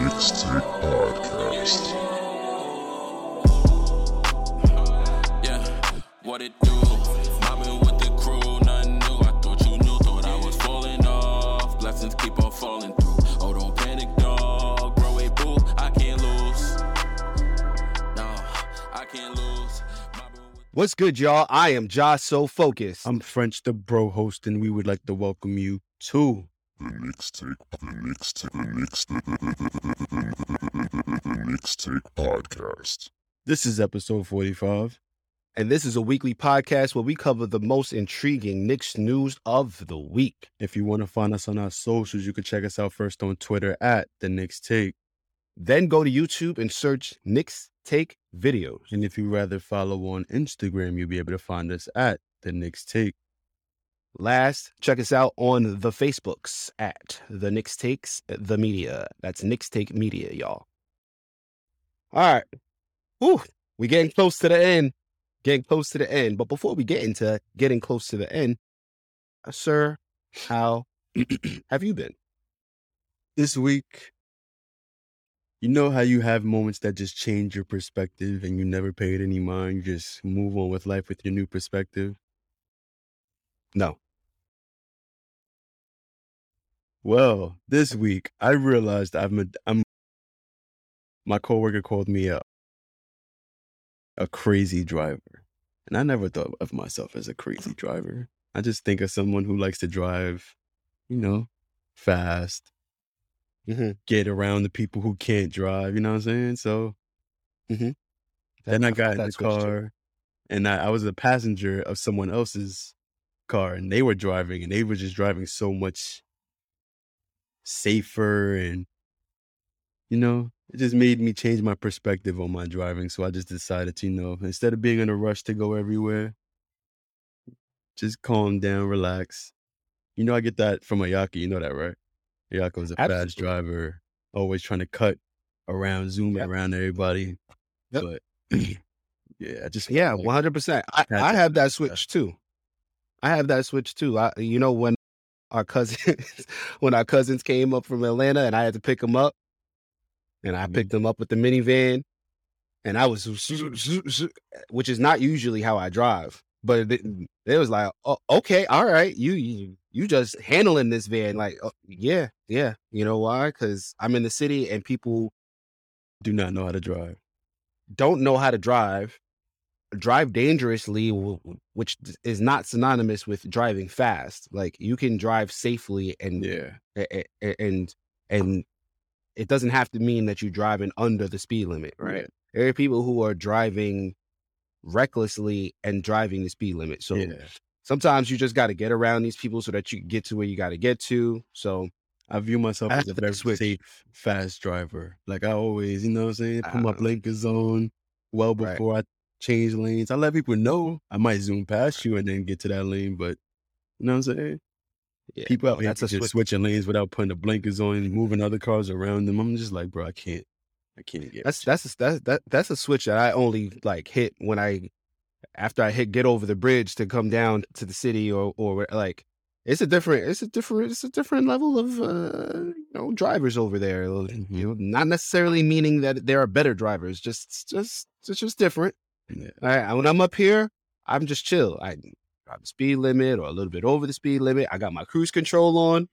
Knicks Take Podcast. Yeah, what it do? Mobbing with the crew, nothing new. I thought you knew, thought I was falling off. Blessings keep on falling through. Oh, don't panic, dog. Bro, a boo, I can't lose. No, I can't lose. What's good, y'all? I am Josh So Focused. I'm French the Bro host, and we would like to welcome you to The Knicks Take, the Knicks Take, the Knicks Take, the Knicks Take Podcast. this is episode 45. and this is a weekly podcast where we cover the most intriguing Knicks news of the week. If you want to find us on our socials, you can check us out first on Twitter at the Knicks Take. Then go to YouTube and search Knicks Take Videos. And if you rather follow on Instagram, you'll be able to find us at the Knicks Take. Last, check us out on the Facebooks at the Knicks Takes the Media. That's Knicks Take Media, y'all. All right. Whew, we getting close to the end. Getting close to the end. But before we get into getting close to the end, uh, sir, how have you been? This week, you know how you have moments that just change your perspective and you never pay it any mind. You just move on with life with your new perspective. No. Well, this week I realized I'm a, I'm my coworker called me a a crazy driver. And I never thought of myself as a crazy driver. I just think of someone who likes to drive, you know, fast, Mhm. get around the people who can't drive, you know what I'm saying? So then I got in the That's what's true. car and I, I was a passenger of someone else's car and they were driving and they were just driving so much safer and you know it just made me change my perspective on my driving so i just decided to you know instead of being in a rush to go everywhere just calm down relax you know i get that from ayaka you know that right ayaka was a fast driver always trying to cut around zoom Yep. around everybody Yep. but yeah just Yeah, one hundred percent. I I have that. switch too. I have that switch too. I, you know, when our cousins when our cousins came up from Atlanta and I had to pick them up, and I Mhm. picked them up with the minivan, and I was, which is not usually how I drive, but it, it was like, oh, okay, all right, you you you just handling this van, like, oh, yeah, yeah. You know why? Because I'm in the city and people do not know how to drive don't know how to drive, drive dangerously, which is not synonymous with driving fast. Like you can drive safely and yeah and and it doesn't have to mean that you're driving under the speed limit, right? There are people who are driving recklessly and driving the speed limit. So yeah sometimes you just got to get around these people so that you get to where you got to get to. So I view myself I as a very switch. safe, fast driver. Like I always, you know what I'm saying? Put my blinkers on well Right. before I change lanes. I let people know I might zoom past you and then get to that lane, but you know what I'm saying? yeah, People out here just switch. switching lanes without putting the blinkers on and moving other cars around them. I'm just like, bro, I can't. I can't get That's that's a, that's that that's a switch that I only like hit when I after I hit get over the bridge to come down to the city or or like it's a different it's a different it's a different level of uh, you know drivers over there. Mhm. You know, not necessarily meaning that there are better drivers, just just it's just different. Yeah. All right, when I'm up here, I'm just chill. I drive the speed limit or a little bit over the speed limit. I got my cruise control on.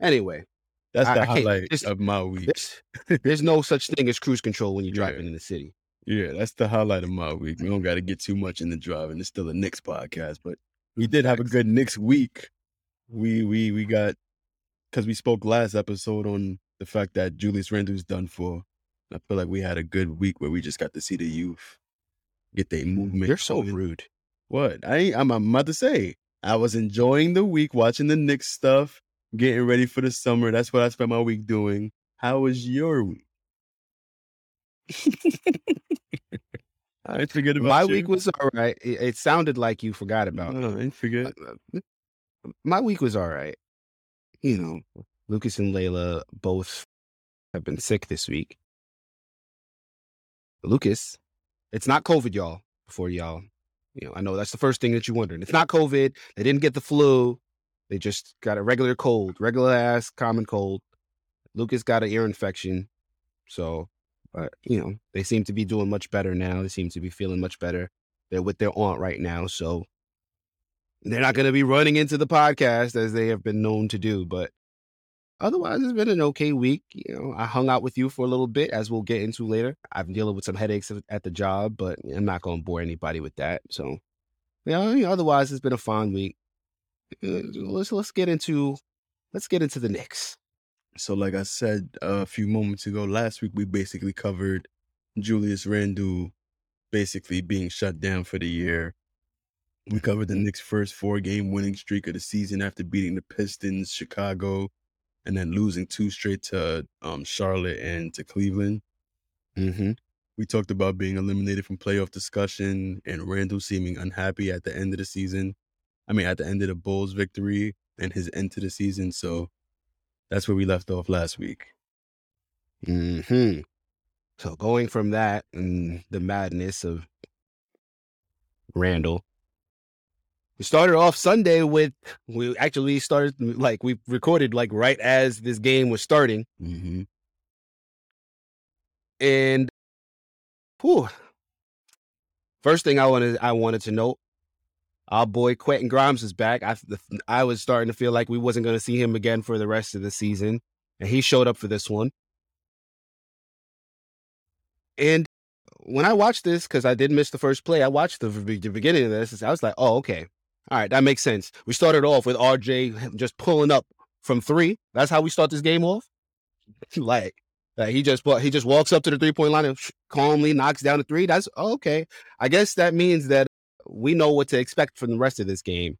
Anyway, That's I- the I highlight of my week. there's, there's no such thing as cruise control when you're Yeah. driving in the city. Yeah, that's the highlight of my week. We don't got to get too much into driving. It's still a Knicks podcast, but we did have a good Knicks week. We we we got because we spoke last episode on the fact that Julius Randle's done for. I feel like we had a good week where we just got to see the youth get their movement. You're so rude. What? I ain't, I'm, I'm about to say. I was enjoying the week, watching the Knicks stuff, getting ready for the summer. That's what I spent my week doing. How was your week? I forget about My you. week was all right. It, it sounded like you forgot about. No, I forget. Uh, My week was all right. You know, Lucas and Layla both have been sick this week. Lucas, it's not COVID, y'all. Before y'all, you know, I know that's the first thing that you're wondering. It's not COVID. They didn't get the flu. They just got a regular cold, regular ass common cold. Lucas got an ear infection. So, but you know, they seem to be doing much better now. They seem to be feeling much better. They're with their aunt right now, so they're not going to be running into the podcast as they have been known to do. But otherwise, it's been an okay week. You know, I hung out with you for a little bit, as we'll get into later. I'm dealing with some headaches at the job, but I'm not going to bore anybody with that. So, yeah, you know, otherwise, it's been a fun week. Uh, Let's let's get into let's get into the Knicks. So, like I said a few moments ago, last week we basically covered Julius Randle basically being shut down for the year. We covered the Knicks' first four game winning streak of the season after beating the Pistons, Chicago, and then losing two straight to um, Charlotte and to Cleveland. Mm-hmm. We talked about being eliminated from playoff discussion and Randle seeming unhappy at the end of the season. I mean, at the end of the Bulls' victory and his end to the season. So that's where we left off last week. Mm-hmm. So going from that and the madness of Randle, we started off Sunday with we actually started like we recorded like right as this game was starting, Mm-hmm. and whew, first thing I wanted I wanted to note, our boy Quentin Grimes is back. I I was starting to feel like we wasn't going to see him again for the rest of the season, and he showed up for this one. And when I watched this, because I did miss the first play, I watched the, the beginning of this. I was like, oh, okay. All right, that makes sense. We started off with RJ just pulling up from three. That's how we start this game off. like, like he just he just walks up to the three point line and calmly knocks down the three. That's okay. I guess that means that we know what to expect from the rest of this game.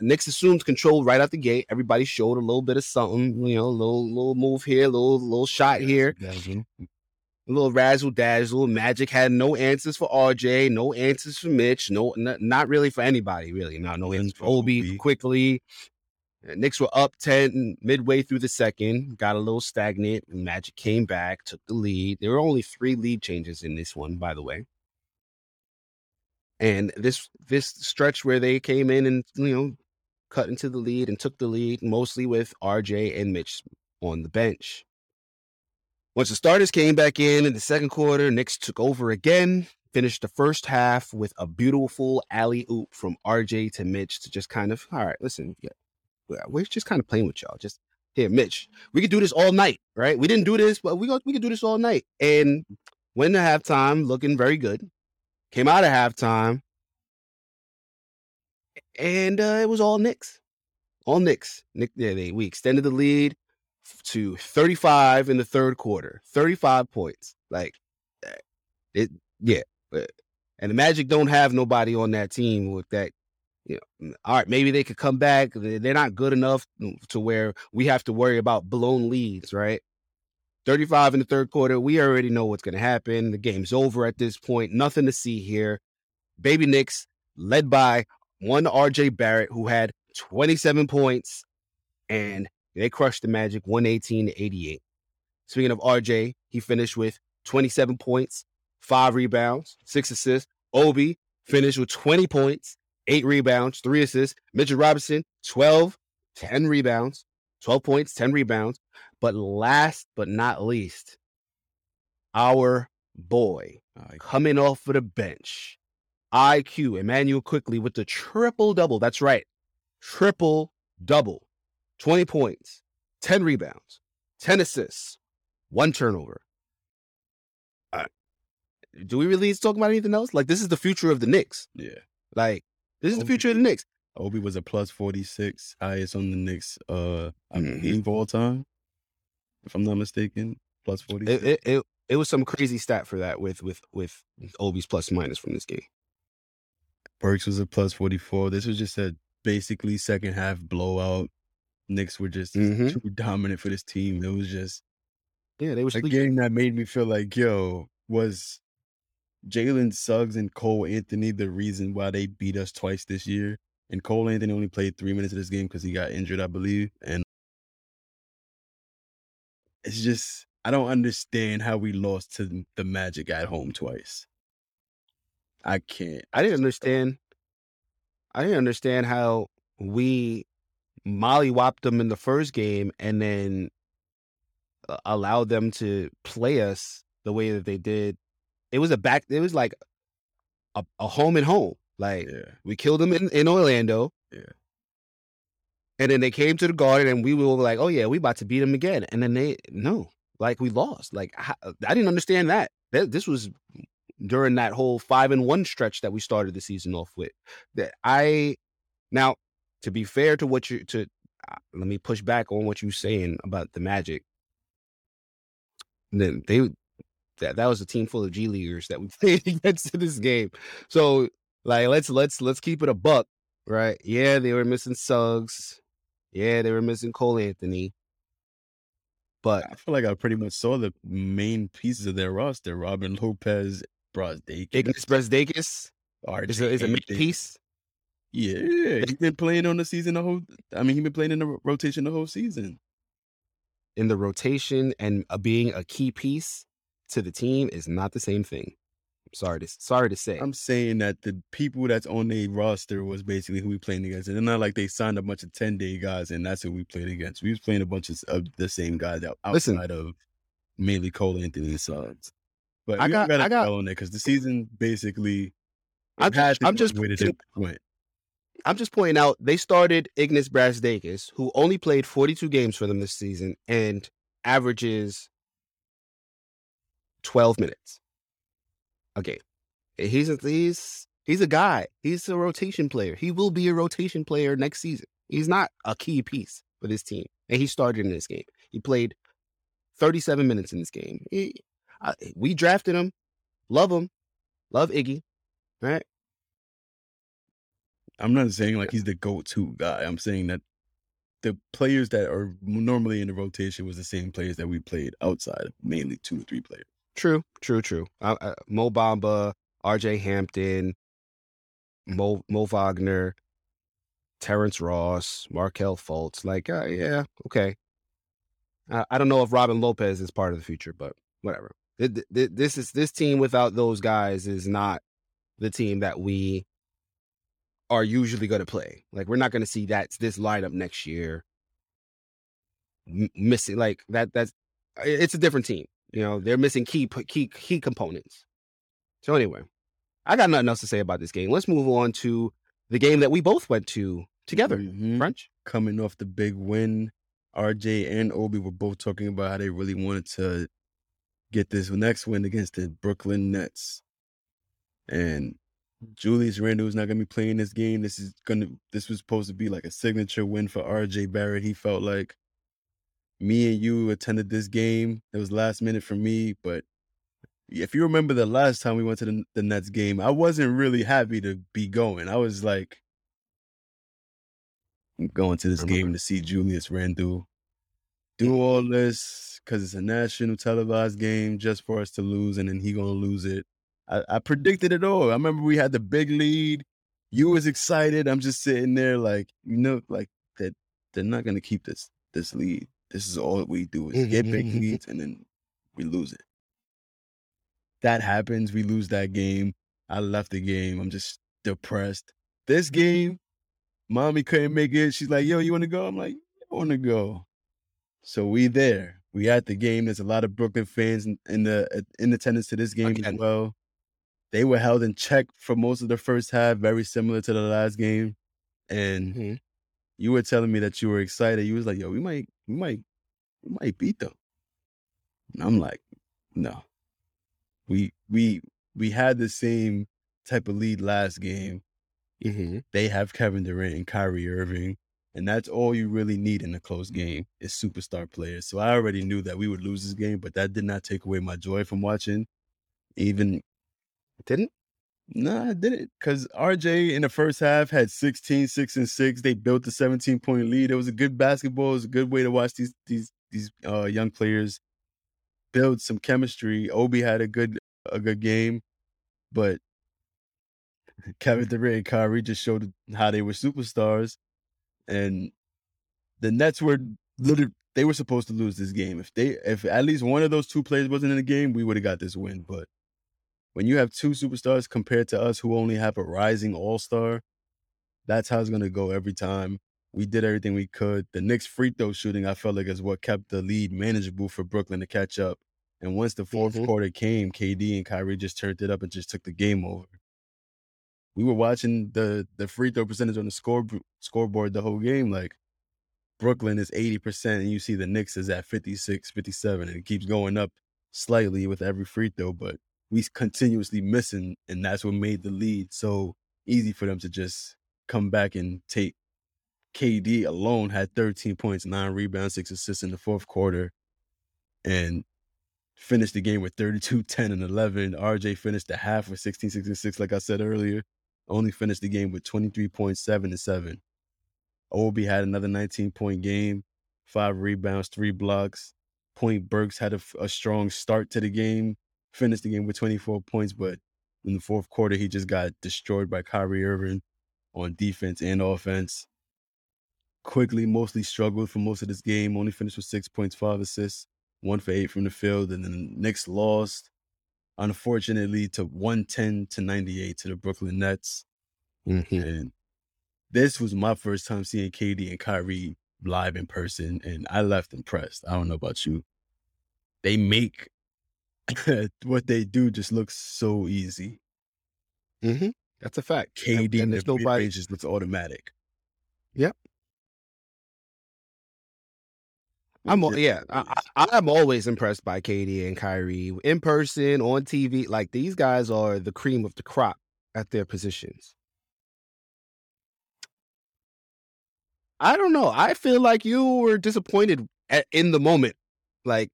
Knicks assumes control right out the gate. Everybody showed a little bit of something, you know, a little little move here, a little little shot here a little razzle dazzle. Magic had no answers for RJ, no answers for Mitch, no, n- not really for anybody, really. No, no answers for Obi Quickley. Uh, Knicks were up 10 midway through the second, got a little stagnant. and Magic came back, took the lead. There were only three lead changes in this one, by the way. And this this stretch where they came in and you know cut into the lead and took the lead, mostly with RJ and Mitch on the bench. Once the starters came back in in the second quarter, Knicks took over again, finished the first half with a beautiful alley oop from RJ to Mitch to just kind of, all right, listen, yeah, we're just kind of playing with y'all. Just here, Mitch, we could do this all night, right? We didn't do this, but we go, we could do this all night. And went to halftime looking very good. Came out of halftime, and uh, it was all Knicks, all Knicks. Nick, yeah, they, we extended the lead to 35 in the third quarter 35 points like eh, it yeah and the magic don't have nobody on that team with that you know all right maybe they could come back They- they're not good enough to where we have to worry about blown leads right? 35 in the third quarter we already know what's going to happen the game's over at this point nothing to see here. Baby Knicks led by one RJ Barrett who had 27 points and they crushed the Magic 118 to 88. Speaking of RJ, he finished with 27 points, five rebounds, six assists. Obi finished with 20 points, eight rebounds, three assists. Mitchell Robinson, 12, 10 rebounds, 12 points, 10 rebounds. But last but not least, our boy uh, coming off of the bench, IQ, Immanuel Quickley with the triple double. That's right, triple double. 20 points, 10 rebounds, 10 assists, one turnover. Uh, do we really need to talk about anything else? Like, this is the future of the Knicks. Yeah. Like, this is the future of the Knicks. Obi was a plus 46, highest on the Knicks, uh, I Mhm. believe all time, if I'm not mistaken. Plus 46. It, it, it, it was some crazy stat for that with with with Obi's plus minus from this game. Burks was a plus 44. This was just a basically second half blowout. Knicks were just Mhm. too dominant for this team. It was just Yeah, they were a game that made me feel like, yo, was Jalen Suggs and Cole Anthony the reason why they beat us twice this year? And Cole Anthony only played three minutes of this game because he got injured, I believe. And it's just, I don't understand how we lost to the Magic at home twice. I can't. I didn't understand. I didn't understand how we mollywopped them in the first game and then uh, allowed them to play us the way that they did, it was a back. It was like a, a home and home. Like Yeah. we killed them in, in Orlando. Yeah. And then they came to the garden and we were like, oh yeah, we about to beat them again. And then they no, like we lost. Like I, I didn't understand that. that. This was during that whole five and one stretch that we started the season off with. That I now to be fair to what you to uh, let me push back on what you're saying about the Magic. Then they that that was a team full of G leaguers that we played against in this game. So like let's let's let's keep it a buck, right? Yeah, they were missing Suggs. Yeah, they were missing Cole Anthony. But I feel like I pretty much saw the main pieces of their roster: Robin Lopez, Brazdeikis RJ is a, is a main piece. Yeah, he's been playing on the season the whole. I mean, he's been playing in the rotation the whole season. in the rotation and uh, being a key piece to the team is not the same thing. Sorry to sorry to say. I'm saying that the people that's on their roster was basically who we playing against. And it's not like they signed a bunch of 10 day guys and that's who we played against. We was playing a bunch of, of the same guys out, Listen. outside of mainly Cole Anthony and Suggs. But I got- got, I got- on there because the season basically. I'm it had just- to I'm just way that it went. I'm just pointing out they started Ignas Brazdeikis, who only played 42 games for them this season and averages 12 minutes a game. He's a, he's he's a guy. He's a rotation player. He will be a rotation player next season. He's not a key piece for this team, and he started in this game. He played 37 minutes in this game. He, I, we drafted him, love him, love Iggy, right? I'm not saying like he's the go to guy. I'm saying that the players that are normally in the rotation was the same players that we played outside, mainly two or three players. True, true, true. Uh, uh, Mo Bamba, R.J. Hampton, Mo Mo Wagner, Terrence Ross, Markelle Fultz. Like, uh, yeah, okay. I I don't know if Robin Lopez is part of the future, but whatever. Th- th- th- This is this team without those guys is not the team that we are usually going to play. Like, we're not going to see that this lineup next year. M- missing like that. That's it's a different team. You know, they're missing key key key components. So anyway, I got nothing else to say about this game. Let's move on to the game that we both went to together. Mhm. French. coming off the big win. RJ and Obi were both talking about how they really wanted to get this next win against the Brooklyn Nets. And Julius Randle is not gonna be playing this game. This is gonna this was supposed to be like a signature win for RJ Barrett. He felt like me and you attended this game. It was last minute for me, but if you remember the last time we went to the, the Nets game, I wasn't really happy to be going. I was like, I'm going to this game to see Julius Randle do all this because it's a national televised game just for us to lose, and then he gonna lose it. I, I predicted it all. I remember we had the big lead. You was excited. I'm just sitting there like, you know, like that they're not gonna keep this this lead. This is all we do is get big mm-hmm, mm-hmm. leads and then we lose it. That happens. We lose that game. I left the game. I'm just depressed. This game, mommy couldn't make it. She's like, yo, you want to go? I'm like, I want to go. So we there. We at the game. There's a lot of Brooklyn fans in, in the in attendance to this game Again. as well. They were held in check for most of the first half, very similar to the last game. And Mhm. you were telling me that you were excited. You was like, yo, we might, we might, we might beat them. And I'm like, no. We we we had the same type of lead last game. Mm-hmm. They have Kevin Durant and Kyrie Irving. And that's all you really need in a close game is superstar players. So I already knew that we would lose this game, but that did not take away my joy from watching. Even Didn't? no, I didn't. Because RJ in the first half had 16, 6, and 6. They built the 17 point lead. It was a good basketball. It was a good way to watch these these these uh, young players build some chemistry. Obi had a good a good game, but Kevin Durant and Kyrie just showed how they were superstars. And the Nets were literally they were supposed to lose this game. If they if at least one of those two players wasn't in the game, we would have got this win. But when you have two superstars compared to us who only have a rising all-star, that's how it's gonna go every time. we did everything we could. The Knicks free throw shooting, I felt like, is what kept the lead manageable for Brooklyn to catch up. And once the 4th Mhm. quarter came, KD and Kyrie just turned it up and just took the game over. We were watching the the free throw percentage on the score scoreboard the whole game. Like Brooklyn is 80%, and you see the Knicks is at 56, 57, and it keeps going up slightly with every free throw, but we continuously missing, and that's what made the lead so easy for them to just come back and take. KD alone had 13 points, nine rebounds, six assists in the fourth quarter, and finished the game with 32, 10, and 11. RJ finished the half with 16, 6, and 6, like I said earlier. Only finished the game with 23.7 and 7. Obi had another 19 point game, five rebounds, three blocks. Point Burks had a strong start to the game, finished the game with 24 points, but in the fourth quarter, he just got destroyed by Kyrie Irving on defense and offense. Quickley, mostly struggled for most of this game, only finished with six points, five assists, one for eight from the field, and then the Knicks lost, unfortunately, to 110 to 98 to the Brooklyn Nets. Mhm. And this was my first time seeing KD and Kyrie live in person, and I left impressed. I don't know about you. They make what they do just looks so easy. Mhm. That's a fact. KD and and there's the nobody. just looks automatic. Yep. I'm yeah, I, I, I'm always impressed by KD and Kyrie in person, on TV. Like these guys are the cream of the crop at their positions. I don't know. I feel like you were disappointed at, in the moment. Like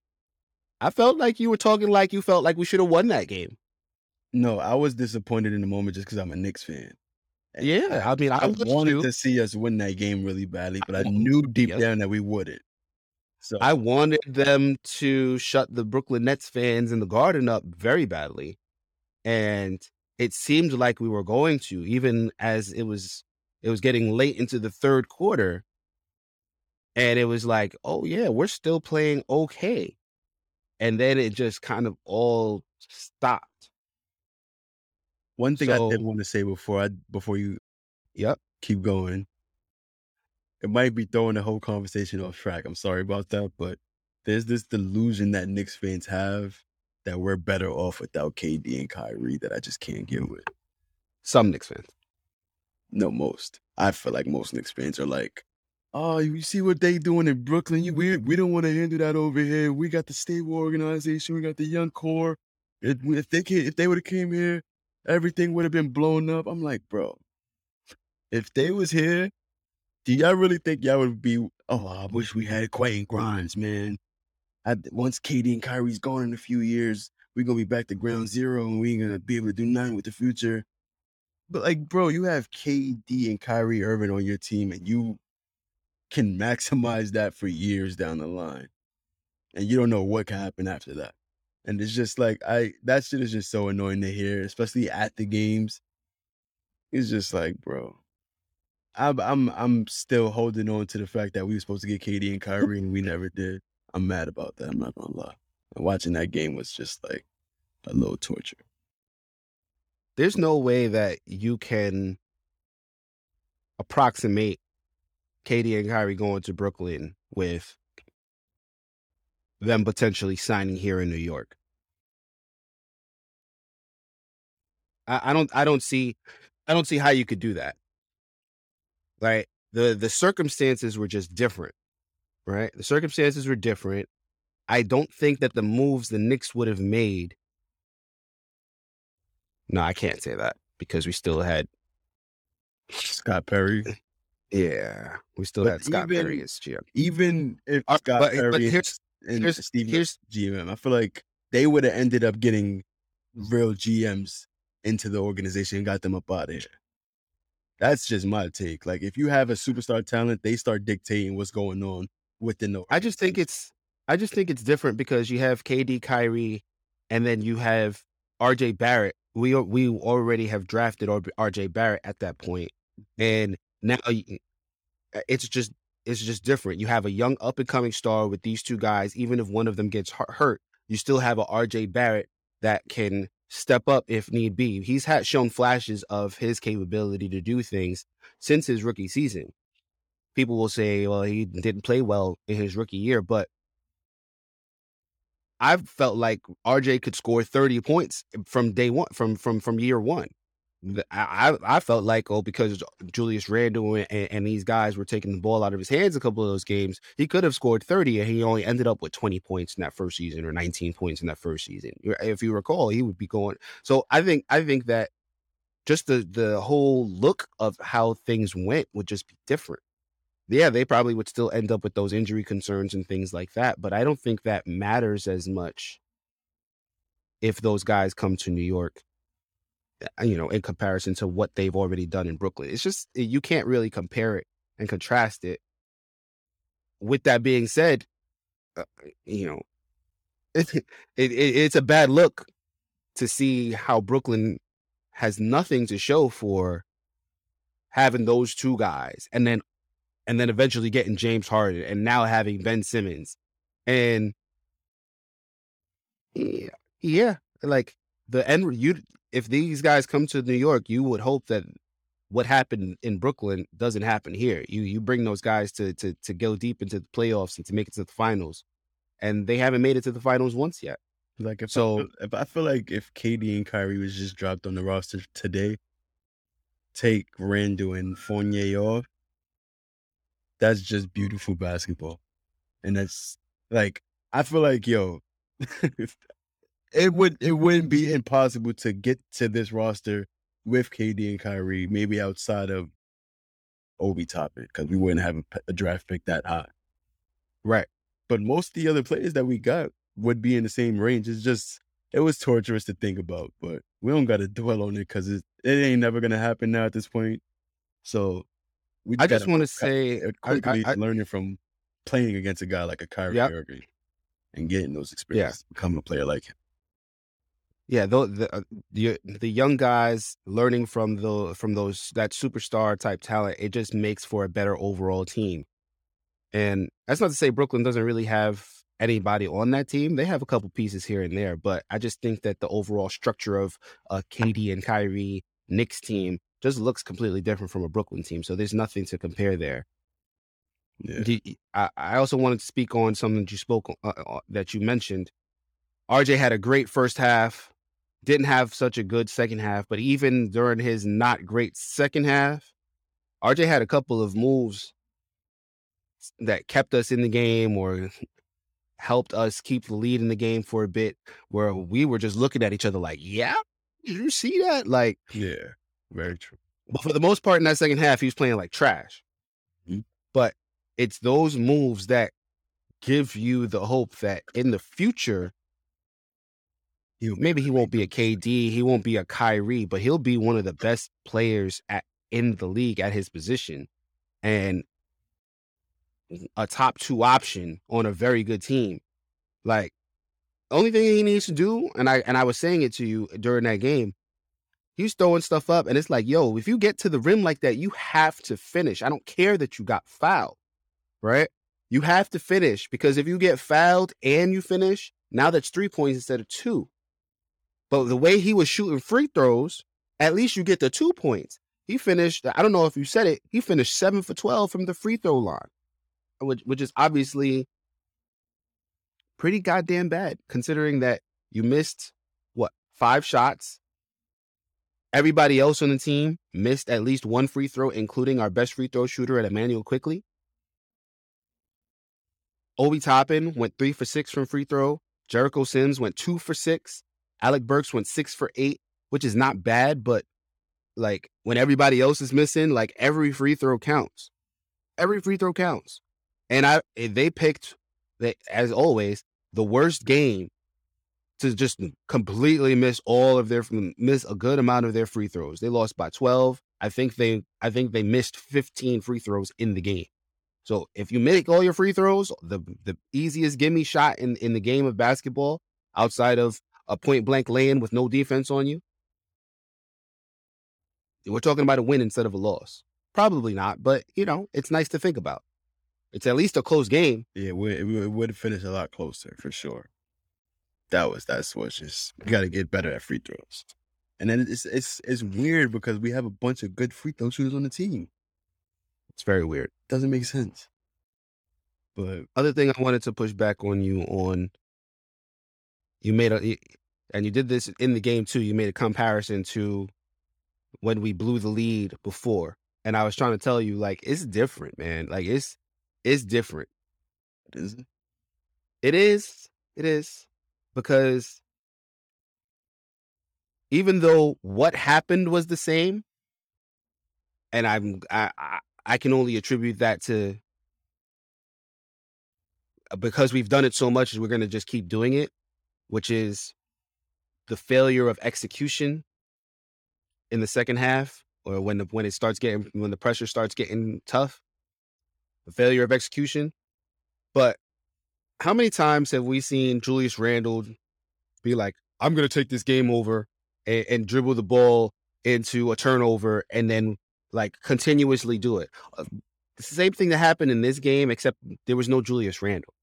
I felt like you were talking like you felt like we should have won that game. No, I was disappointed in the moment just because I'm a Knicks fan. And Yeah, I mean, I, I wanted you. to see us win that game really badly, but I wa- knew deep down that we wouldn't. So I wanted them to shut the Brooklyn Nets fans in the garden up very badly. And it seemed like we were going to, even as it was it was getting late into the third quarter. And it was like, oh yeah, we're still playing okay. And then it just kind of all stopped. one thing I did So- want to say before I before you Yep. keep going. It might be throwing the whole conversation off track. I'm sorry about that, but there's this delusion that Knicks fans have that we're better off without KD and Kyrie that I just can't get with. Some Knicks fans. No, most. I feel like most Knicks fans are like, oh, you see what they doing in Brooklyn? We we don't want to handle that over here. We got the stable organization. We got the young core. If, if they if they would have came here, everything would have been blown up. I'm like, bro, if they was here, do y'all really think y'all would be? Oh, I wish we had Quentin Grimes, man. I, once KD and Kyrie's gone in a few years, we're gonna be back to ground zero, and we ain't gonna be able to do nothing with the future. But like, bro, you have KD and Kyrie Irving on your team, and you can maximize that for years down the line, and you don't know what can happen after that. And it's just like I that shit is just so annoying to hear, especially at the games. It's just like, bro, I'm I'm I'm still holding on to the fact that we were supposed to get KD and Kyrie, and we never did. I'm mad about that. I'm not gonna lie. And watching that game was just like a little torture. There's no way that you can approximate KD and Kyrie going to Brooklyn with them potentially signing here in New York. I, I don't I don't see I don't see how you could do that. Right? The the circumstances were just different. Right? The circumstances were different. I don't think that the moves the Knicks would have made. No, I can't say that because we still had Scott Perry. Yeah, we still But had Scott even- Perry as GM. Even if Uh, Scott but- Perry but and- here's- and here's- Steve here's- GM, I feel like they would have ended up getting real GMs into the organization and got them up out of here. That's just my take. Like if you have a superstar talent, they start dictating what's going on within the. I just think it's I just think it's different because you have KD Kyrie and then you have RJ Barrett. We we already have drafted RJ Barrett at that. And now uh, it's just it's just different. You have a young up and coming star with these two guys even if one of them gets hurt, you still have a RJ Barrett that can step up if need be. He's had shown flashes of his capability to do things since his rookie season. people will say, well, he didn't play well in his rookie year, but I've felt like RJ could score 30 points from day one, from from from year one. I I felt like oh because Julius Randle and, and these guys were taking the ball out of his hands a couple of those games, he could have scored 30 and he only ended up with 20 points in that first season or 19 points in that first season. If you recall, he would be going. So I think I think that just the the whole look of how things went would just be different. Yeah, they probably would still end up with those injury concerns and things like that, but I don't think that matters as much if those guys come to New York Uh, you know, in comparison to what they've already done in Brooklyn. It's just eh, you can't really compare it and contrast it. With that being said, uh, eh, you know, it, it, it it's a bad look to see how Brooklyn has nothing to show for having those two guys, and then and then eventually getting James Harden, and now having Ben Simmons, and yeah, yeah, like the end. You if these guys come to New York, you would hope that what happened in Brooklyn doesn't happen here. You you bring those guys to to to go deep into the playoffs and to make it to the finals, and they haven't made it to the finals once yet. Like if So- I feel, if I feel like if KD and Kyrie was just dropped on the roster today, take Randle and Fournier off, that's just beautiful basketball, and that's like I feel like yo, it would it wouldn't be impossible to get to this roster with KD and Kyrie, maybe outside of Obi Toppin, because we wouldn't have a draft pick that high. Right. But most of the other players that we got would be in the same range. It's just it was torturous to think about, but we don't got to dwell on it because it, it ain't never gonna happen now at this point. So we I just want to say, quickly I- I- learning from playing against a guy like a Kyrie Yep. Irving and getting those experiences, becoming a player like him. Yeah, the the, uh, the the young guys learning from the from those that superstar type talent, it just makes for a better overall team. And that's not to say Brooklyn doesn't really have anybody on that team. They have a couple pieces here and there, but I just think that the overall structure of a KD and Kyrie Knicks team just looks completely different from a Brooklyn team. So there's nothing to compare there. Yeah. You- I, I also wanted to speak on something that you spoke uh, uh, that you mentioned. RJ had a great first half, didn't have such a good second half, but even during his not great second half, RJ had a couple of moves that kept us in the game or helped us keep the lead in the game for a bit where we were just looking at each other like, yeah, did you see that? Like, Yeah. Very true. but for the most part in that second half, he was playing like trash. Mhm. But it's those moves that give you the hope that in the future, He'll maybe he won't be a KD, he won't be a Kyrie, but he'll be one of the best players at in the league at his position, and a top two option on a very good team. Like only thing he needs to do, and I and I was saying it to you during that game, he's throwing stuff up, and it's like, yo, if you get to the rim like that, you have to finish. I don't care that you got fouled, right? You have to finish because if you get fouled and you finish, now that's three points instead of two. But the way he was shooting free throws, at least you get the two points. He finished, I don't know if you said it, he finished seven for 12 from the free throw line, which, which is obviously pretty goddamn bad considering that you missed, what, five shots? Everybody else on the team missed at least one free throw, including our best free throw shooter at Immanuel Quickley. Obi Toppin went three for six from free throw. Jericho Sims went two for six. Alec Burks went six for eight, which is not bad, but like when everybody else is missing, like every free throw counts. Every free throw counts. And I they picked they as always the worst game to just completely miss all of their miss a good amount of their free throws. They lost by 12. I think they I think they missed 15 free throws in the game. So if you make all your free throws, the the easiest gimme shot in in the game of basketball outside of a point blank lay-in with no defense on you, we're talking about a win instead of a loss. Probably not, but you know, it's nice to think about. It's at least a close game. Yeah, we, it would have finished a lot closer for sure. That was that's what's just we got to get better at free throws. And then it's it's it's weird because we have a bunch of good free throw shooters on the team. It's very weird. Doesn't make sense. But Other thing I wanted to push back on you on, you made a and you did this in the game too. You made a comparison to when we blew the lead before, and I was trying to tell you like it's different, man. Like it's it's different. is it? Is. It is because even though what happened was the same, and I'm I I, I can only attribute that to uh, because we've done it so much, we're gonna just keep doing it, which is the failure of execution in the second half, or when the when it starts getting when the pressure starts getting tough, the failure of execution. But how many times have we seen Julius Randle be like, "I'm gonna take this game over," and, and dribble the ball into a turnover, and then like continuously do it? Uh, the same thing that happened in this game, except there was no Julius Randle,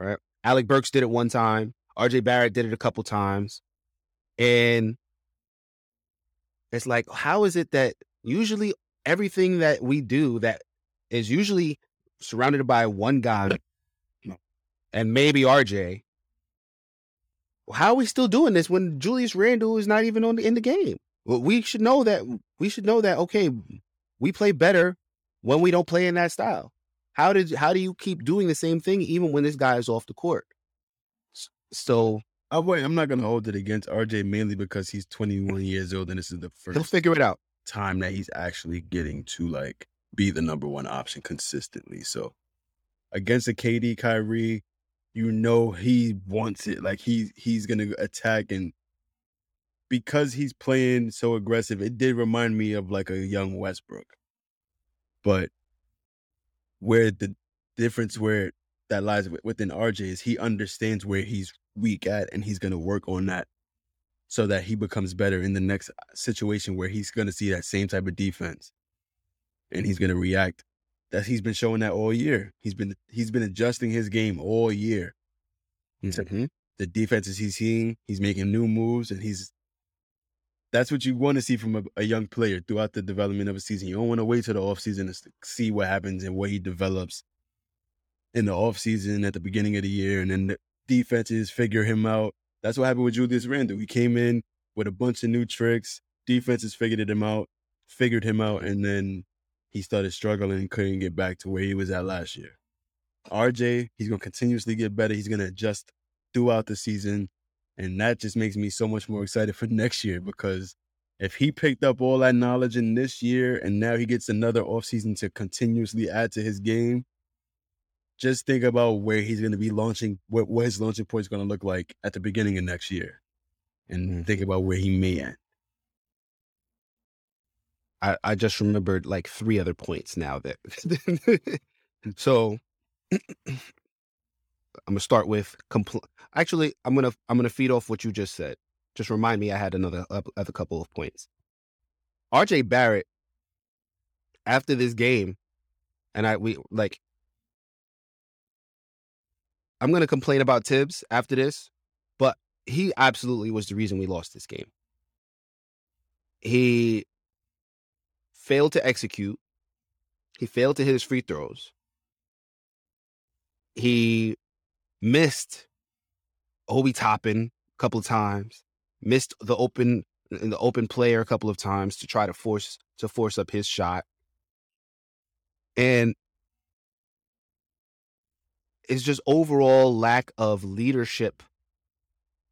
right? Alec Burks did it one time. RJ Barrett did it a couple times. And it's like, how is it that usually everything that we do that is usually surrounded by one guy and maybe RJ, how are we still doing this when Julius Randle is not even on the, in the game? Well, we should know that we should know that okay, we play better when we don't play in that style. How did how do you keep doing the same thing even when this guy is off the court? So I wait, I'm not gonna hold it against RJ mainly because he's 21 years old and this is the first he'll figure it out. time that he's actually getting to like be the number one option consistently. So against a KD Kyrie, you know he wants it. Like he he's gonna attack and because he's playing so aggressive, it did remind me of like a young Westbrook. But where the difference where that lies within RJ is he understands where he's weak at and he's gonna work on that so that he becomes better in the next situation where he's going to see that same type of defense. And he's going to react that he's been showing that all year. He's been he's been adjusting his game all year. Mhm. the defenses he's seeing he's making new moves and he's that's what you want to see from a, a young player throughout the development of a season. You don't want to wait till the offseason to see what happens and what he develops in the offseason at the beginning of the year and then the defenses figure him out that's what happened with Julius Randle. He came in with a bunch of new tricks. Defenses figured him out, figured him out, and then he started struggling and couldn't get back to where he was at last year. RJ, he's gonna continuously get better. He's gonna adjust throughout the season. And that just makes me so much more excited for next year because if he picked up all that knowledge in this year and now he gets another offseason to continuously add to his game, just think about where he's going to be launching, what, what his launching point is going to look like at the beginning of next year, and mm-hmm. think about where he may end. I, I just remembered like three other points now that so I'm gonna start with compl- actually I'm gonna I'm gonna feed off what you just said. Just remind me I had another other couple of points. RJ Barrett after this game, and I we like I'm gonna complain about Thibs after this, but he absolutely was the reason we lost this game. He failed to execute. He failed to hit his free throws. He missed Obi Toppin a couple of times. Missed the open the open player a couple of times to try to force to force up his shot. And it's just overall lack of leadership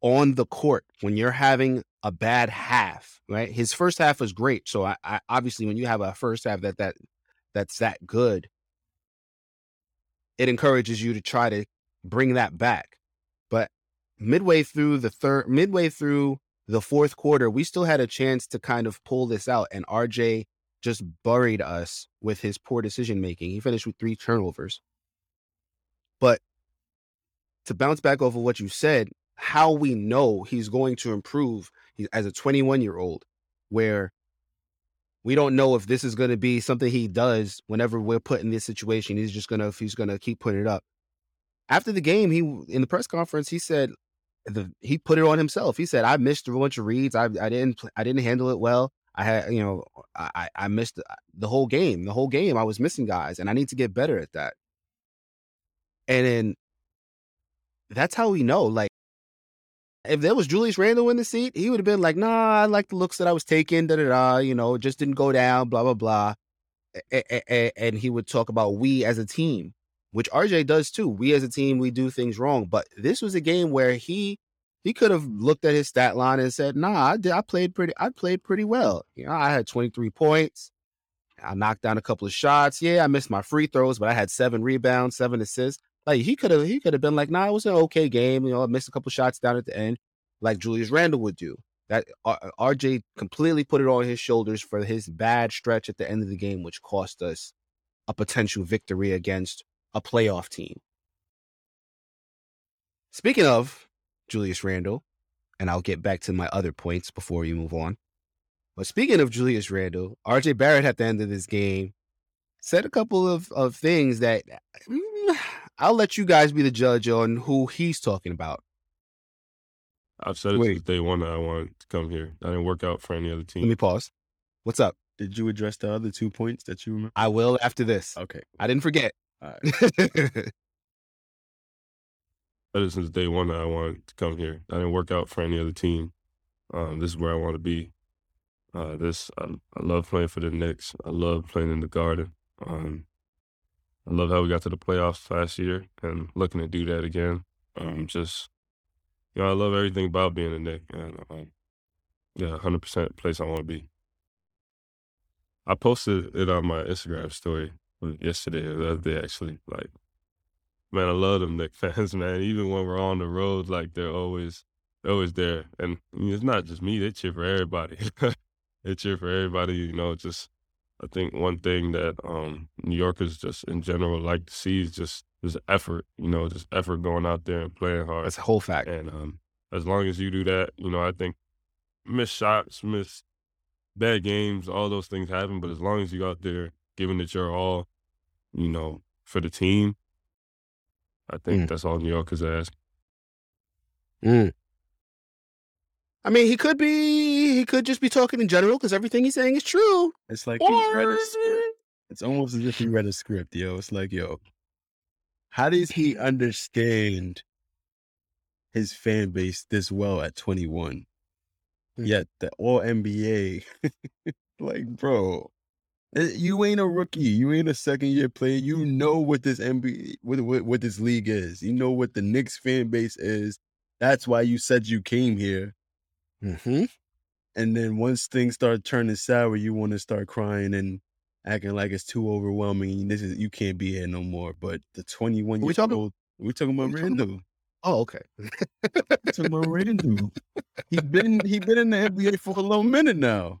on the court when you're having a bad half, right? His first half was great. So I, I obviously when you have a first half that that that's that good, it encourages you to try to bring that back. But midway through the third midway through the fourth quarter, we still had a chance to kind of pull this out and RJ just buried us with his poor decision making. He finished with three turnovers. But to bounce back over what you said, how we know he's going to improve as a 21 year old, where we don't know if this is going to be something he does whenever we're put in this situation. He's just gonna if he's gonna keep putting it up. After the game, he in the press conference he said the he put it on himself. He said, "I missed a bunch of reads. I I didn't I didn't handle it well. I had, you know, I I missed the, the whole game. The whole game, I was missing guys, and I need to get better at that. And then that's how we know. Like, if there was Julius Randle in the seat, he would have been like, "Nah, I like the looks that I was taking. Da da da. You know, just didn't go down. Blah blah blah." And he would talk about we as a team, which RJ does too. We as a team, we do things wrong. But this was a game where he he could have looked at his stat line and said, "Nah, I did. I played pretty. I played pretty well. You know, I had 23 points. I knocked down a couple of shots. Yeah, I missed my free throws, but I had seven rebounds, seven assists. Like he could have, he could have been like, "Nah, it was an okay game. You know, I missed a couple shots down at the end, like Julius Randle would do." That R- RJ completely put it on his shoulders for his bad stretch at the end of the game, which cost us a potential victory against a playoff team. Speaking of Julius Randle, and I'll get back to my other points before we move on. But speaking of Julius Randle, RJ Barrett at the end of this game said a couple of, of things that mm, I'll let you guys be the judge on who he's talking about. I've said it Wait. since day one that I wanted to come here. I didn't work out for any other team. Let me pause. What's up? Did you address the other two points that you remember? I will after this. Okay. I didn't forget. All right. said it since day one that I wanted to come here. I didn't work out for any other team. Um, this is where I want to be. Uh, this I, I love playing for the Knicks. I love playing in the Garden. Um, I love how we got to the playoffs last year and looking to do that again. Um, just you know, I love everything about being a Knick, and um, yeah, hundred percent place I want to be. I posted it on my Instagram story yesterday, or the other day actually. Like Man, I love them Knick fans, man. Even when we're on the road, like they're always they're always there. And I mean, it's not just me, they cheer for everybody. they cheer for everybody, you know, just I think one thing that um New Yorkers just in general like to see is just just effort, you know, just effort going out there and playing hard. That's a whole fact. And um as long as you do that, you know, I think miss shots, miss bad games, all those things happen. But as long as you go out there giving it your all, you know, for the team, I think Mm. that's all New Yorkers ask. Mm. I mean, he could be, he could just be talking in general because everything he's saying is true. It's like he read a script. It's almost as if he read a script, yo. It's like, yo, how does he understand his fan base this well at 21? Mm. Yet the all NBA, like, bro, eh, you ain't a rookie. You ain't a second year player. You know what this NBA, what, what, what this league is. You know what the Knicks fan base is. That's why you said you came here. Hmm And then once things start turning sour, you want to start crying and acting like it's too overwhelming. This is you can't be here no more. But the 21 Are we year talking- old, we talking about Randle. Oh, okay. Talking about Randle. he been he been in the NBA for a little minute now,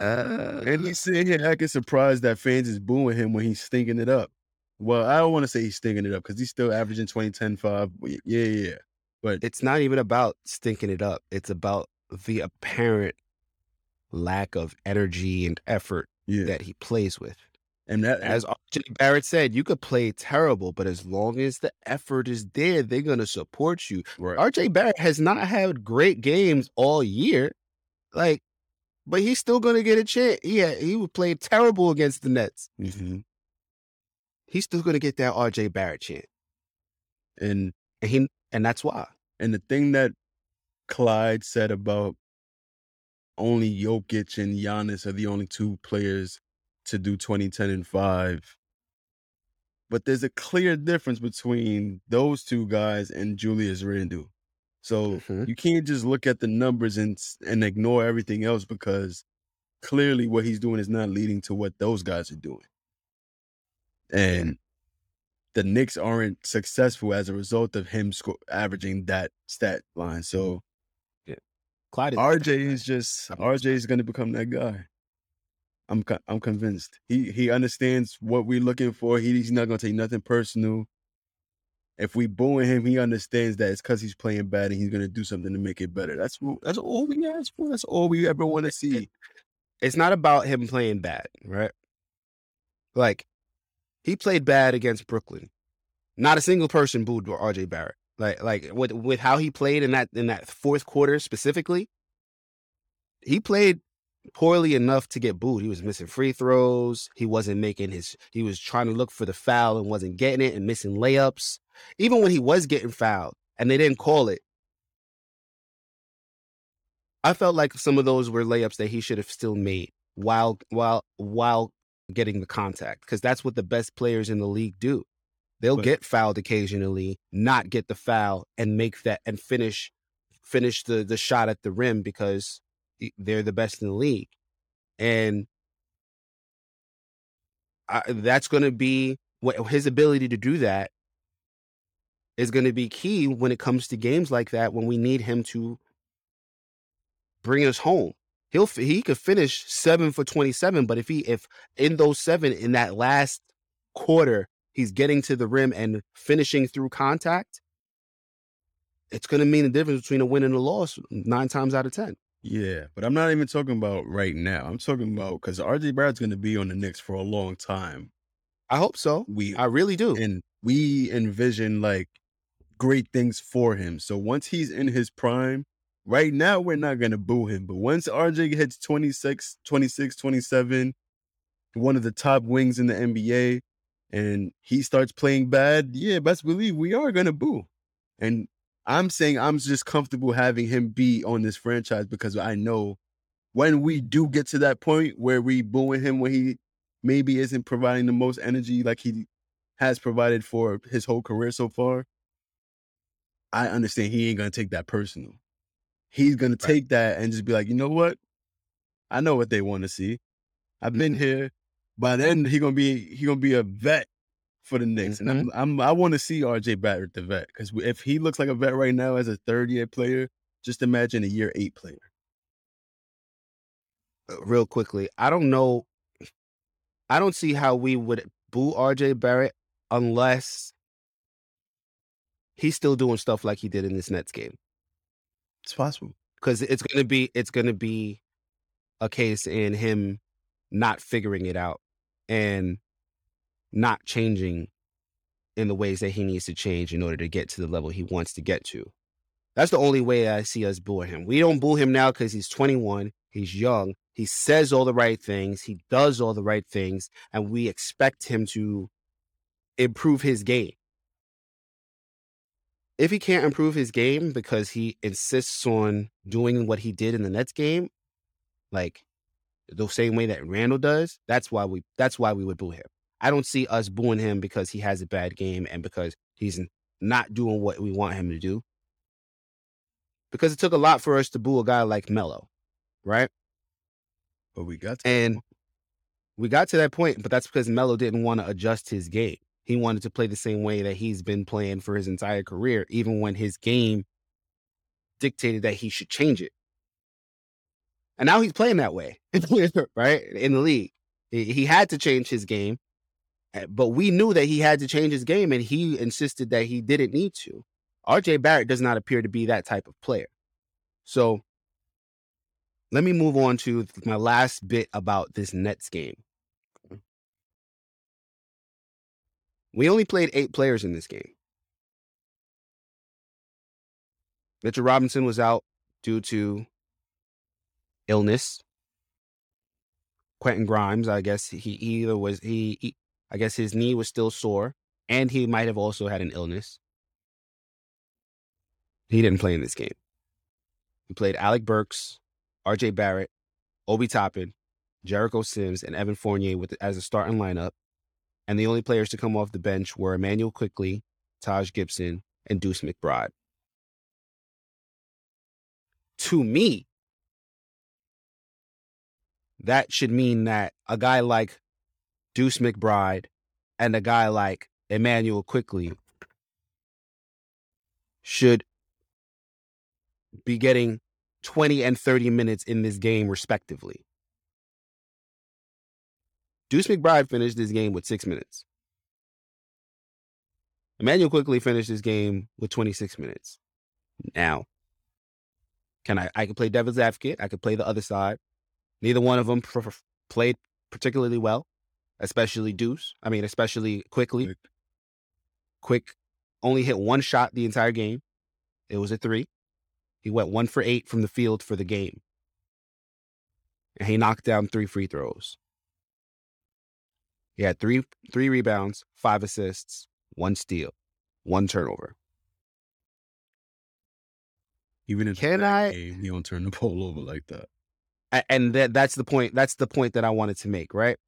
Uh, and he's sitting here acting surprised that fans is booing him when he's stinking it up. Well, I don't want to say he's stinking it up because he's still averaging 20, 10, 5. Yeah, yeah, yeah. But it's not even about stinking it up. It's about the apparent lack of energy and effort yeah, that he plays with. and that As RJ Barrett said, you could play terrible, but as long as the effort is there, they're going to support you. right. RJ Barrett has not had great games all year. Like, but he's still going to get a chance. Yeah, he would play terrible against the Nets. Mhm. He's still going to get that RJ Barrett chance. and And he and that's why. And the thing that Clyde said about only Jokic and Giannis are the only two players to do 20, 10, and 5. But there's a clear difference between those two guys and Julius Randle. So Mhm. you can't just look at the numbers and and ignore everything else because clearly what he's doing is not leading to what those guys are doing. And the Knicks aren't successful as a result of him sco- averaging that stat line. Mm-hmm. So Clyde is RJ is just RJ is going to become that guy. I'm co- I'm convinced. He he understands what we're looking for. He, he's not going to take nothing personal. If we booing him, he understands that it's because he's playing bad and he's going to do something to make it better. That's that's all we ask for. That's all we ever want to see. it's not about him playing bad, right? Like he played bad against Brooklyn. Not a single person booed RJ Barrett. Like like with with how he played in that in that fourth quarter specifically, he played poorly enough to get booed. He was missing free throws. He wasn't making his. He was trying to look for the foul and wasn't getting it, and missing layups. Even when he was getting fouled and they didn't call it, I felt like some of those were layups that he should have still made while while while getting the contact because that's what the best players in the league do. They'll But- get fouled occasionally, not get the foul, and make that and finish finish the the shot at the rim because they're the best in the league, and I, that's going to be what his ability to do that is going to be key when it comes to games like that when we need him to bring us home. He'll he could finish seven for twenty seven, but if he if in those seven in that last quarter he's getting to the rim and finishing through contact, it's going to mean the difference between a win and a loss nine times out of ten. Yeah, but I'm not even talking about right now. I'm talking about because RJ Barrett's going to be on the Knicks for a long time. I hope so. We I really do. and we envision like great things for him. So once he's in his prime, right now we're not going to boo him. But once RJ hits 26, 26, 27, one of the top wings in the NBA, and he starts playing bad, yeah, best believe we are going to boo. And I'm saying I'm just comfortable having him be on this franchise because I know when we do get to that point where we booing him when he maybe isn't providing the most energy like he has provided for his whole career so far, I understand he ain't gonna take that personal. He's gonna take that and just be like, you know what? I know what they want to see. I've been here. By then he gonna be he gonna be a vet for the Knicks, and I'm, I'm I want to see RJ Barrett the vet because if he looks like a vet right now as a third year player, just imagine a year eight player. uh, real quickly. I don't know. I don't see how we would boo RJ Barrett unless he's still doing stuff like he did in this Nets game. It's possible. Because it's gonna be it's gonna be a case in him not figuring it out and not changing in the ways that he needs to change in order to get to the level he wants to get to. That's the only way I see us booing him. We don't boo him now because he's 21, he's young, he says all the right things, he does all the right things, and we expect him to improve his game. If he can't improve his game because he insists on doing what he did in the Nets game, like the same way that Randle does, that's why we that's why we would boo him. I don't see us booing him because he has a bad game and because he's not doing what we want him to do. Because it took a lot for us to boo a guy like Melo, right? But we got to And we got to that point, but that's because Melo didn't want to adjust his game. He wanted to play the same way that he's been playing for his entire career, even when his game dictated that he should change it. And now he's playing that way, right? In the league. He had to change his game, uh, but we knew that he had to change his game, and he insisted that he didn't need to. RJ Barrett does not appear to be that type of player. So let me move on to my last bit about this Nets game. We only played eight players in this game. Mitchell Robinson was out due to illness. Quentin Grimes, I guess he either was he, he I guess his knee was still sore, and he might have also had an illness. He didn't play in this game. We played Alec Burks, RJ Barrett, Obi Toppin, Jericho Sims, and Evan Fournier with as a starting lineup. And the only players to come off the bench were Immanuel Quickley, Taj Gibson, and Deuce McBride. To me, that should mean that a guy like Deuce McBride and a guy like Immanuel Quickley should be getting 20 and 30 minutes in this game, respectively. Deuce McBride finished this game with six minutes. Immanuel Quickley finished this game with 26 minutes. Now, can I? I could play devil's advocate. I could play the other side. Neither one of them pr- played particularly well, especially Deuce. I mean, especially Quickley. Quick. Quick only hit one shot the entire game. It was a three. He went one for eight from the field for the game. and he knocked down three free throws. He had three three rebounds, five assists, one steal, one turnover. Even in Can I- game, he don't turn the ball over like that. And that that's the point that's the point that I wanted to make, right?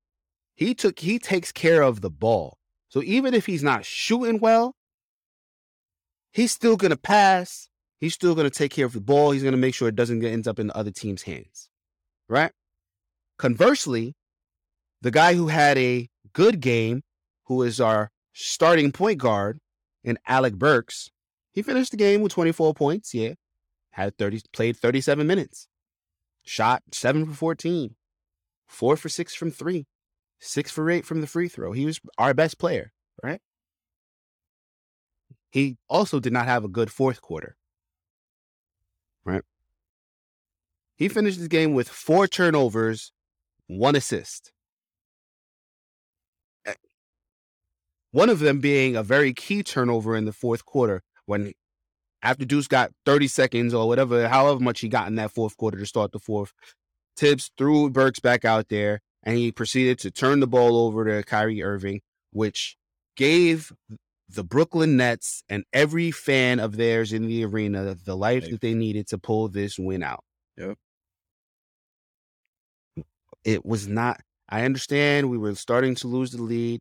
He took he takes care of the ball. So even if he's not shooting well, he's still going to pass. He's still going to take care of the ball. He's going to make sure it doesn't get ends up in the other team's hands. Right? Conversely, the guy who had a good game, who is our starting point guard and Alec Burks, he finished the game with 24 points, yeah. Had 30 played 37 minutes shot seven for 14, four for six from three, six for eight from the free throw. He was our best player, right? He also did not have a good fourth quarter, right? He finished the game with four turnovers, one assist. One of them being a very key turnover in the fourth quarter when after Deuce got 30 seconds or whatever, however much he got in that fourth quarter to start the fourth, Thibs threw Burks back out there and he proceeded to turn the ball over to Kyrie Irving, which gave the Brooklyn Nets and every fan of theirs in the arena the life Life. that they needed to pull this win out. Yep. It was not, I understand we were starting to lose the lead.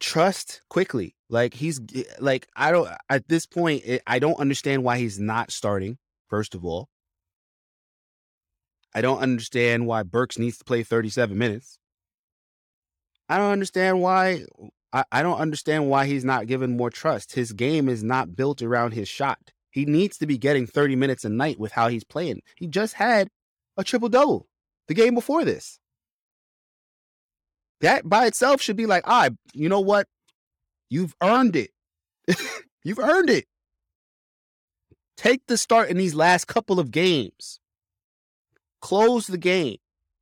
Trust Quickley. Like he's like I don't at this point it, I don't understand why he's not starting. First of all, I don't understand why Burks needs to play 37 minutes. I don't understand why I, I don't understand why he's not given more trust. His game is not built around his shot. He needs to be getting 30 minutes a night with how he's playing. He just had a triple double the game before this. That by itself should be like, right, you know what? You've earned it. You've earned it. Take the start in these last couple of games. Close the game.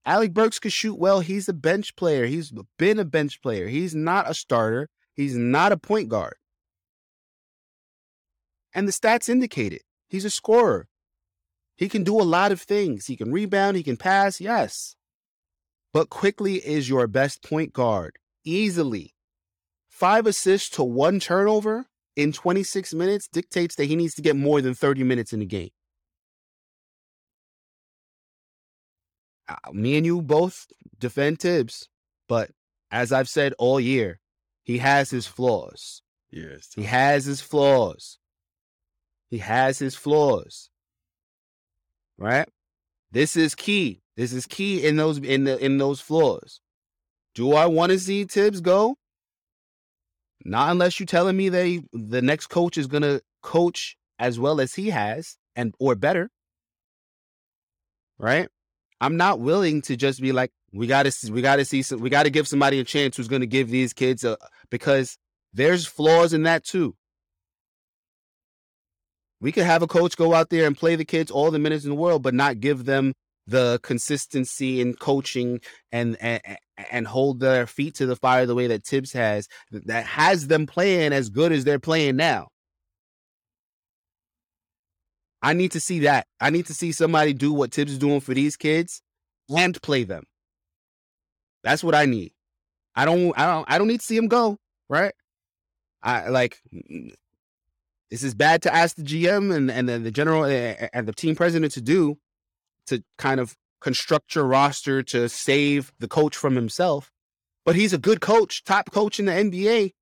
Alec Burks could shoot well. He's a bench player. He's been a bench player. He's not a starter. He's not a point guard. And the stats indicate it. He's a scorer. He can do a lot of things. He can rebound, he can pass, yes. But Quickley is your best point guard. Easily. Five assists to one turnover in 26 minutes dictates that he needs to get more than 30 minutes in the game. Uh, me and you both defend Thibs, but as I've said all year, he has his flaws. Yes. He has his flaws. He has his flaws. Right? This is key. This is key in those in the in those floors. Do I want to see Thibs go? Not unless you're telling me he, the next coach is gonna coach as well as he has and or better. Right? I'm not willing to just be like, we gotta we gotta see some we gotta give somebody a chance who's gonna give these kids a because there's flaws in that too. We could have a coach go out there and play the kids all the minutes in the world, but not give them the consistency in coaching and and, and hold their feet to the fire the way that Thibs has, that has them playing as good as they're playing now. I need to see that. I need to see somebody do what Thibs is doing for these kids and play them. That's what I need. I don't. I don't. I don't need to see him go. Right. I like. This is bad to ask the GM and and the general eh, and the team president to do, to kind of construct your roster to save the coach from himself. But he's a good coach, top coach in the NBA.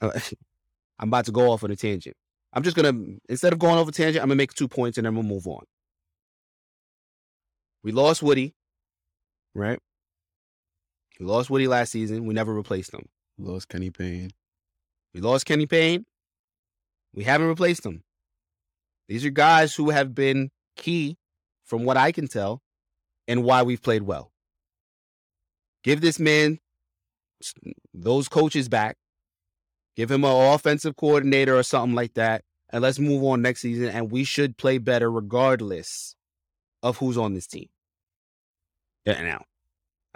Uh, I'm about to go off on a tangent. I'm just gonna instead of going over tangent, I'm gonna make two points and then we'll move on. We lost Woody, right? We lost Woody last season. We never replaced him. We lost Kenny Payne. We lost Kenny Payne. We haven't replaced him. These are guys who have been key, from what I can tell, and why we've played well. Give this man those coaches back. Give him an offensive coordinator or something like that. And let's move on next season. And we should play better regardless of who's on this team. Yeah, now.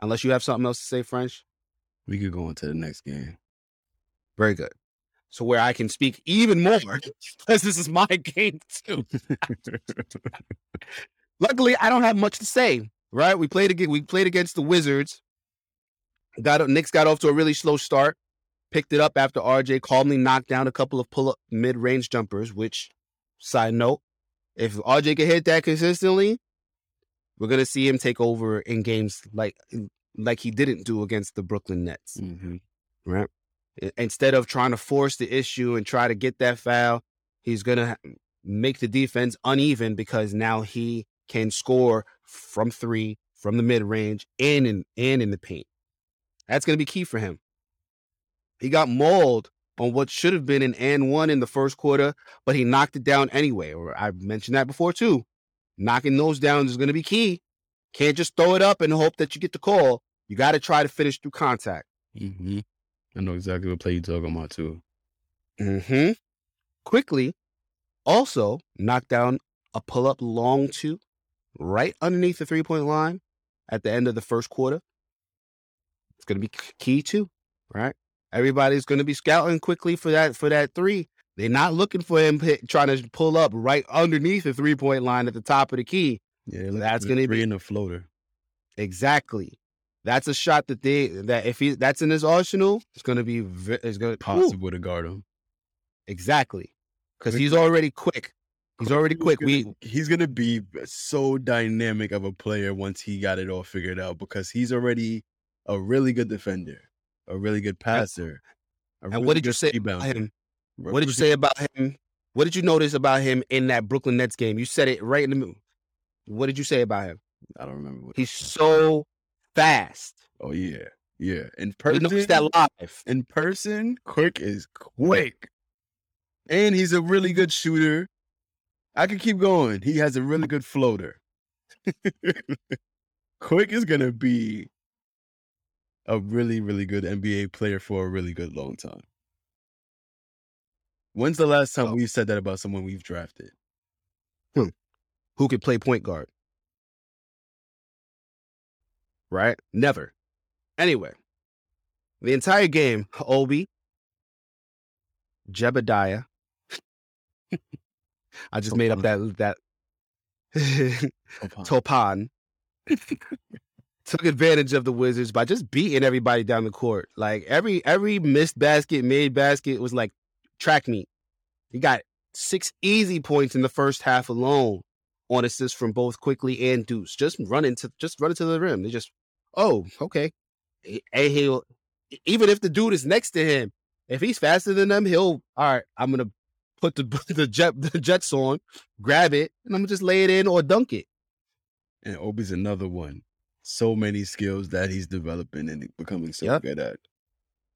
Unless you have something else to say, French. We could go into the next game. Very good. So where I can speak even more because this is my game too. Luckily, I don't have much to say. Right? We played again. We played against the Wizards. Got Knicks got off to a really slow start. Picked it up after RJ calmly knocked down a couple of pull up mid range jumpers. Which, side note, if RJ can hit that consistently, we're gonna see him take over in games like like he didn't do against the Brooklyn Nets. Mm-hmm. Right? Instead of trying to force the issue and try to get that foul, he's gonna make the defense uneven because now he can score from three, from the mid range, and in and in the paint. That's gonna be key for him. He got mauled on what should have been an and one in the first quarter, but he knocked it down anyway. Or I mentioned that before too. Knocking those down is gonna be key. Can't just throw it up and hope that you get the call. You got to try to finish through contact. Mm-hmm. I know exactly what play you're talking about too. Mm-hmm. Quickley, also knock down a pull up long two right underneath the three point line at the end of the first quarter. It's going to be key too, right? Everybody's going to be scouting Quickley for that for that three. They're not looking for him hit, trying to pull up right underneath the three point line at the top of the key. Yeah, That's gonna three be- in the floater. Exactly. That's a shot that they that if he that's in his arsenal, it's going to be it's going to Possible to guard him. Exactly. Because he's already quick. He's already quick. We he's gonna be so dynamic of a player once he got it all figured out because he's already a really good defender, a really good passer. and what did you say about him? What did you say about him? What did you notice about him in that Brooklyn Nets game? You said it right in the middle. What did you say about him? I don't remember. What He's so fast. oh yeah, yeah. In person, noticed that live. in person, Quick is quick, and he's a really good shooter. I could keep going. He has a really good floater. Quick is gonna be a really, really good NBA player for a really good long time. When's the last time Oh. we've said that about someone we've drafted? Hmm. Who could play point guard? Right? Never. Anyway, the entire game, Obi, Jebediah. I just made up that that Toppin took advantage of the Wizards by just beating everybody down the court. Like every every missed basket, made basket was like track meet. He got six easy points in the first half alone on assists from both Quickley and Deuce. Just running to just running to the rim. They just oh okay. And he'll even if the dude is next to him, if he's faster than them, he'll all right. I'm gonna put the the jet the jets on, grab it, and I'm gonna just lay it in or dunk it. And Obi's another one. So many skills that he's developing and becoming so Yep. good at.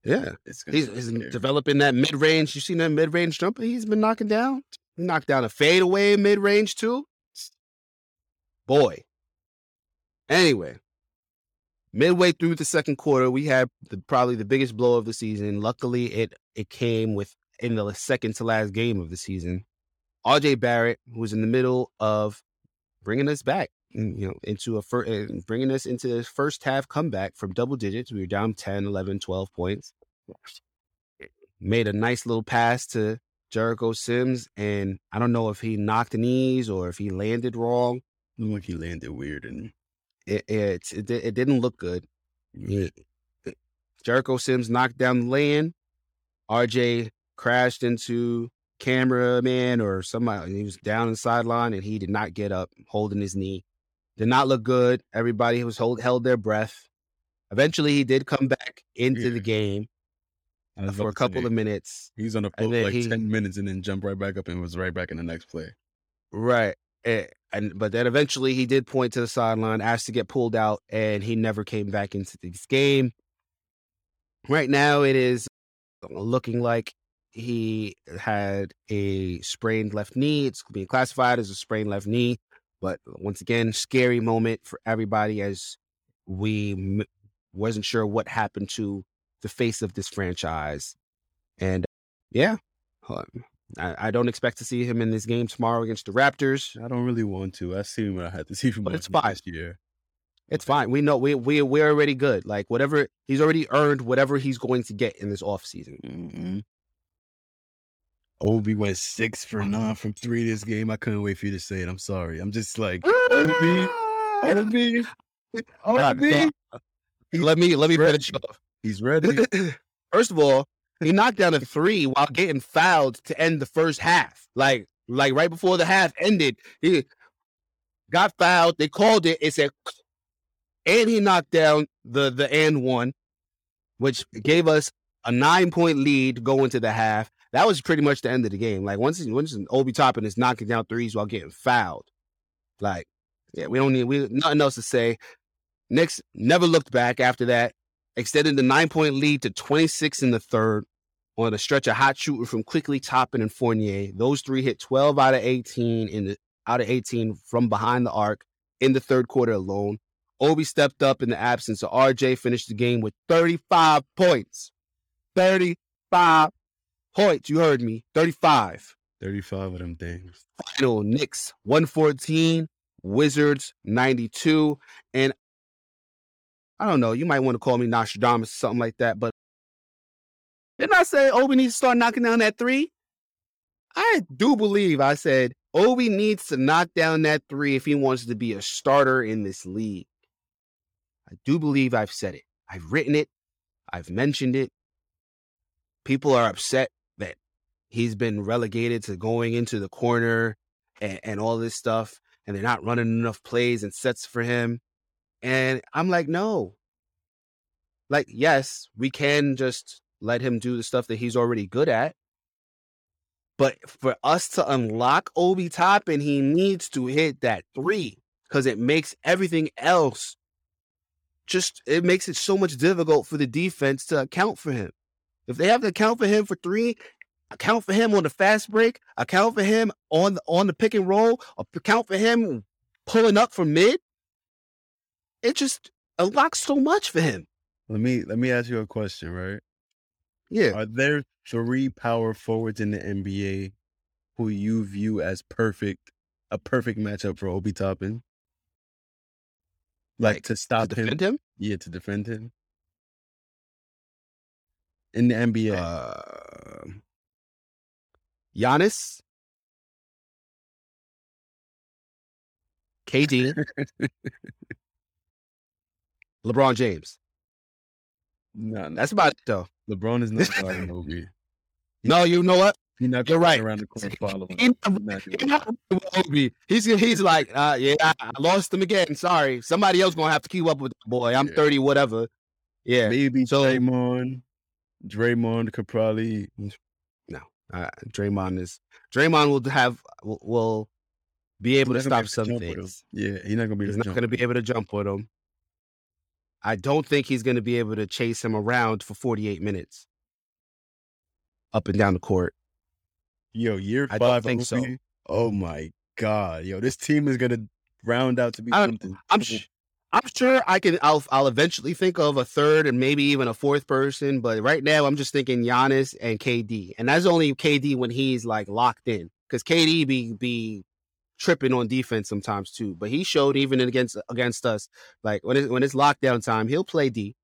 Yeah. It's He's, he's developing that mid range. You seen that mid range jumper he's been knocking down? He knocked down a fadeaway mid range too. Boy. Anyway, midway through the second quarter, we had the, probably the biggest blow of the season. Luckily, it it came with in the second to last game of the season. RJ Barrett, who was in the middle of bringing us back, mm, you know, into a fir- uh, bringing us into the first half comeback from double digits. We were down 10, 11, 12 points. Made a nice little pass to Jericho Sims, and I don't know if he knocked knees or if he landed wrong. Looked like he landed weird and It it it, it didn't look good. He- Jericho Sims knocked down the lane. RJ crashed into cameraman or somebody. He was down in the sideline and he did not get up, holding his knee. Did not look good. Everybody was hold, held their breath. Eventually, he did come back into Yeah. the game for a couple of minutes. He was on the floor like he- 10 minutes and then jumped right back up and was right back in the next play. Right. Eh, And but then eventually he did point to the sideline, asked to get pulled out, and he never came back into this game. Right now, it is looking like he had a sprained left knee. It's being classified as a sprained left knee, but once again, scary moment for everybody as we m- wasn't sure what happened to the face of this franchise. And yeah, um, I, I don't expect to see him in this game tomorrow against the Raptors. I don't really want to. I seen what I had to see from But it's fine. this year. It's fine. We know we we we're already good. Like whatever he's already earned whatever he's going to get in this offseason. hmm Obi went six for nine from three this game. I couldn't wait for you to say it. I'm sorry. I'm just like Obi, Obi, Obi. let me let me finish off. He's ready. First of all, he knocked down a three while getting fouled to end the first half. Like, like right before the half ended, he got fouled. They called it. It said, and he knocked down the the and one, which gave us a nine point lead going to the half. That was pretty much the end of the game. Like once once Obi Toppin is knocking down threes while getting fouled, like yeah, we don't need we nothing else to say. Knicks never looked back after that extended the nine point lead to 26 in the third on a stretch of hot shooting from Quickley Toppin and Fournier. Those three hit 12 out of 18 in the out of 18 from behind the arc in the third quarter alone. Obi stepped up in the absence of RJ, finished the game with 35 points. 35 points. You heard me. 35. 35 of them things. Final Knicks 114, Wizards 92. And I don't know, you might want to call me Nostradamus or something like that, but didn't I say Obi needs to start knocking down that three? I do believe I said Obi needs to knock down that three if he wants to be a starter in this league. I do believe I've said it. I've written it. I've mentioned it. People are upset that he's been relegated to going into the corner and, and all this stuff, and they're not running enough plays and sets for him. And I'm like, no. Like, yes, we can just let him do the stuff that he's already good at. But for us to unlock Obi Toppin, he needs to hit that three because it makes everything else just, it makes it so much difficult for the defense to account for him. If they have to account for him for three, account for him on the fast break, account for him on the, on the pick and roll, account for him pulling up from mid, it just unlocks so much for him. Let me let me ask you a question, right? Yeah. Are there three power forwards in the NBA who you view as perfect, a perfect matchup for Obi Toppin? Like, Like, to To stop him? him? Yeah, to defend him in the NBA. Uh, Giannis, KD, LeBron James. no, no, That's about it, though. LeBron is not guarding Obi. No, you know what? He's not You're right. around the corner following. He not- He's not he not Obi. He's he's like, uh, yeah, I, lost him again. Sorry, somebody else gonna have to keep up with the boy. I'm Yeah. 30, whatever. Yeah, Maybe So- Draymond. Draymond could probably uh, Draymond is Draymond will have will, will be able to gonna stop some able to jump with him. things. Yeah, he's not gonna be. He's not to be able to jump with him. I don't think he's going to be able to chase him around for 48 minutes up and down the court. Yo, year I don't five. think so. Oh my god, yo, this team is gonna round out to be I, something. I'm sh- I'm sure I can. I'll I'll eventually think of a third and maybe even a fourth person, but right now I'm just thinking Giannis and KD, and that's only KD when he's like locked in, because KD be be tripping on defense sometimes too. But he showed even against against us, like when it, when it's lockdown time, he'll play D,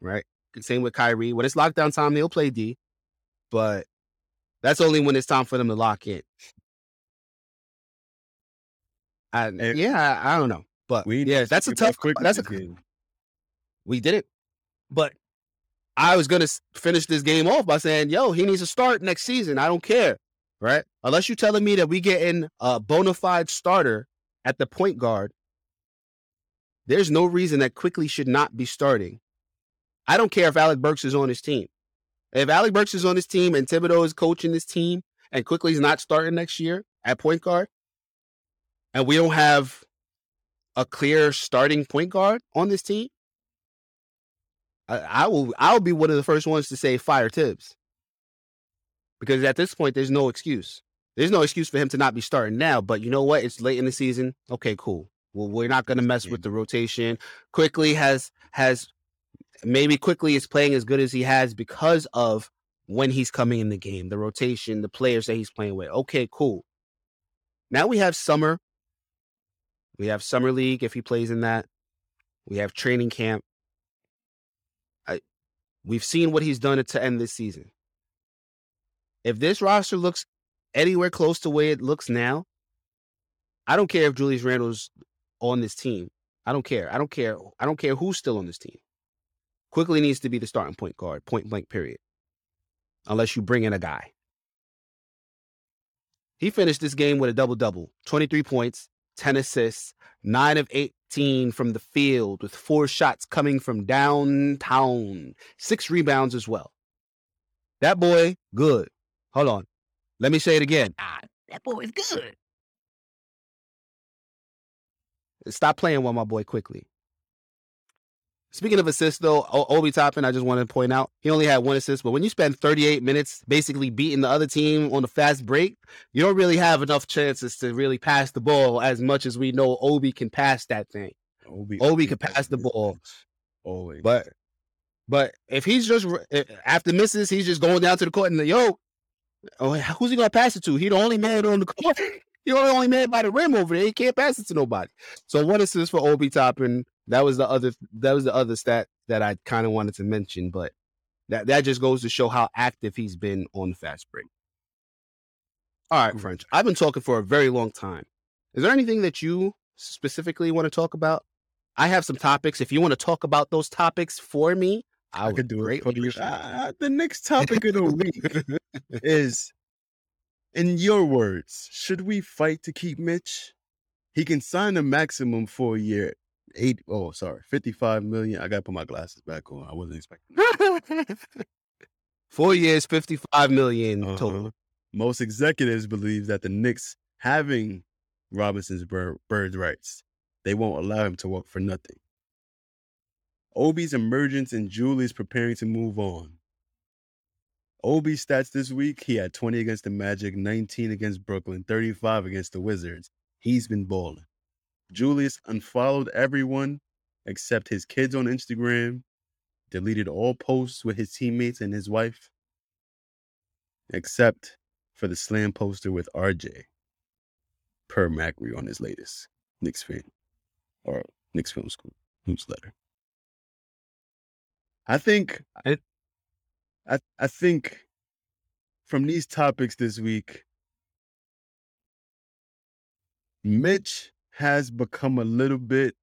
right? Same with Kyrie. When it's lockdown time, he'll play D, but that's only when it's time for them to lock in. I, Eh, yeah, I, I don't know, but We yeah, that's a tough. That's a game. we did it. But I was gonna finish this game off by saying, "Yo, he needs to start next season. I don't care, right? Unless you're telling me that we getting a bona fide starter at the point guard, there's no reason that Quickley should not be starting. I don't care if Alec Burks is on his team. If Alec Burks is on his team and Thibodeau is coaching his team, and Quickley is not starting next year at point guard, and we don't have a clear starting point guard on this team." I, I will I'll be one of the first ones to say fire Thibs. Because at this point there's no excuse. There's no excuse for him to not be starting now, but you know what? It's late in the season. Okay, cool. Well, we're not going to mess with the rotation. Quickley has has maybe Quickley is playing as good as he has because of when he's coming in the game, the rotation, the players that he's playing with. Okay, cool. Now we have summer. We have summer league if he plays in that. We have training camp. I, We've seen what he's done to end this season. If this roster looks anywhere close to where it looks now, I don't care if Julius Randle's on this team. I don't care. I don't care. I don't care who's still on this team. Quickley needs to be the starting point guard, point blank, period. Unless you bring in a guy. He finished this game with a double double 23 points, 10 assists, 9 of 18 from the field, with four shots coming from downtown, six rebounds as well. That boy, good. Hold on. Let me say it again. Ah, that boy is good. Stop playing with my boy Quickley. Speaking of assists, though, o- Obi Toppin, I just want to point out he only had one assist. But when you spend 38 minutes basically beating the other team on the fast break, you don't really have enough chances to really pass the ball as much as we know Obi can pass that thing. Obi, Obi could pass the ball. always. But but if he's just eh, after misses, he's just going down to the court and the yo, oh, who's he gonna pass it to? He the only man on the court. He the only man by the rim over there. He can't pass it to nobody. So one assist for Obi Toppin. That was the other. That was the other stat that I kind of wanted to mention, but that that just goes to show how active he's been on the fast break. All right, mm. French. I've been talking for a very long time. Is there anything that you specifically want to talk about? I have some topics. If you want to talk about those topics for me, I, I could do it you. appreciate. Ah, the next topic of the week is, in your words, should we fight to keep Mitch? He can sign a maximum for a year. Eight oh sorry, fifty-five million. I gotta put my glasses back on. I wasn't expecting. Four years, fifty-five million Uh-huh. total. Most executives believe that the Knicks having Robinson's bird, bird rights, they won't allow him to walk for nothing. Obi's emergence and Julie's preparing to move on. Obi's stats this week, he had 20 against the Magic, 19 against Brooklyn, 35 against the Wizards. He's been balling. Julius unfollowed everyone except his kids on Instagram, deleted all posts with his teammates and his wife, except for the slam poster with RJ, per Macri on his latest Knicks fan or Knicks Film School newsletter. I think I- I I think from these topics this week, Mitch has become a little bit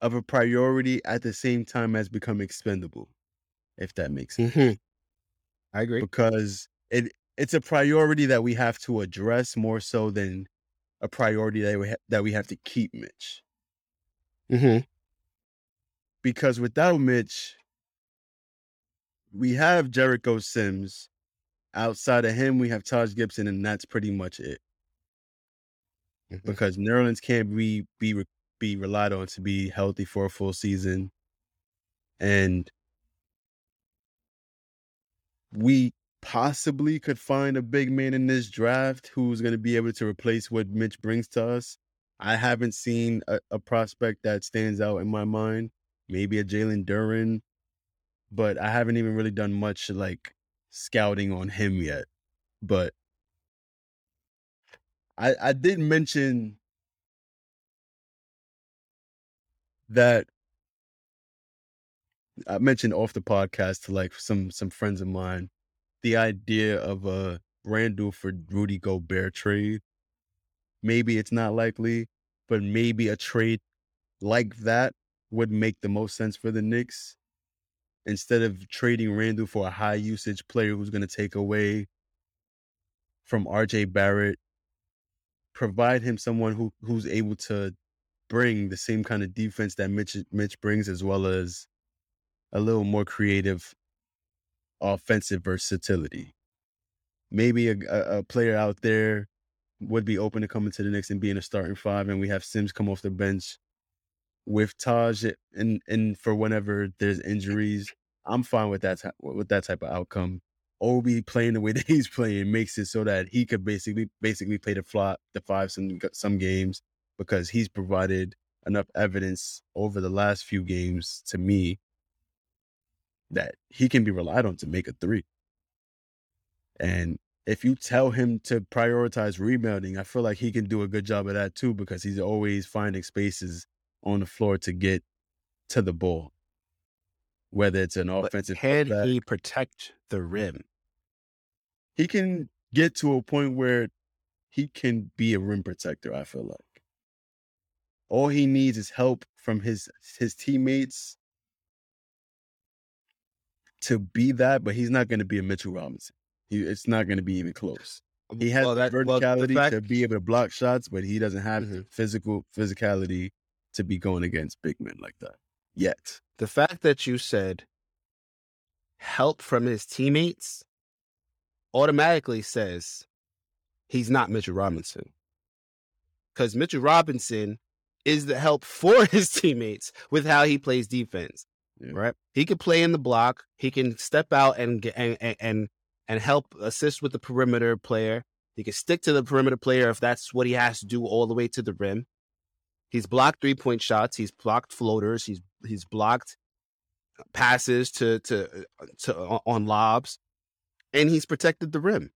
of a priority at the same time as become expendable, if that makes sense Mhm. I agree. because it it's a priority that we have to address more so than a priority that we ha- that we have to keep Mitch. hmm Because without Mitch, we have Jericho Sims. Outside of him, we have Taj Gibson, and that's pretty much it. Mhm. Because Nerlens can't be be be relied on to be healthy for a full season, and we possibly could find a big man in this draft who's going to be able to replace what Mitch brings to us. I haven't seen a, a prospect that stands out in my mind. Maybe a Jalen Duren, but I haven't even really done much like scouting on him yet. But I I did mention that I mentioned off the podcast to like some some friends of mine the idea of a Randle for Rudy Gobert trade. Maybe it's not likely, but maybe a trade like that would make the most sense for the Knicks. Instead of trading Randle for a high usage player who's going to take away from RJ Barrett, provide him someone who who's able to bring the same kind of defense that Mitch Mitch brings, as well as a little more creative offensive versatility. Maybe a, a, player out there would be open to coming to the Knicks and being a starting five, and we have Sims come off the bench with Taj, and and for whenever there's injuries, I'm fine with that with that type of outcome. Obi playing the way that he's playing makes it so that he could basically basically play the flop the five some some games because he's provided enough evidence over the last few games to me that he can be relied on to make a three. And if you tell him to prioritize rebounding, I feel like he can do a good job of that too because he's always finding spaces on the floor to get to the ball. Whether it's an But offensive can he protect the rim? he can get to a point where he can be a rim protector. I feel like all he needs is help from his his teammates to be that, but he's not going to be a Mitchell Robinson. He, it's not going to be even close. He has Well, that- well, verticality fact- to be able to block shots, but he doesn't have the Mhm. physical physicality to be going against big men like that yet. the fact that you said help from his teammates automatically says he's not Mitchell Robinson. Because Mitchell Robinson is the help for his teammates with how he plays defense. Yeah. Right? He can play in the block. He can step out and get and and and, and help assist with the perimeter player. He can stick to the perimeter player if that's what he has to do all the way to the rim. He's blocked three point shots. He's blocked floaters. He's he's blocked uh, passes to to uh, to uh, on lobs, and he's protected the rim.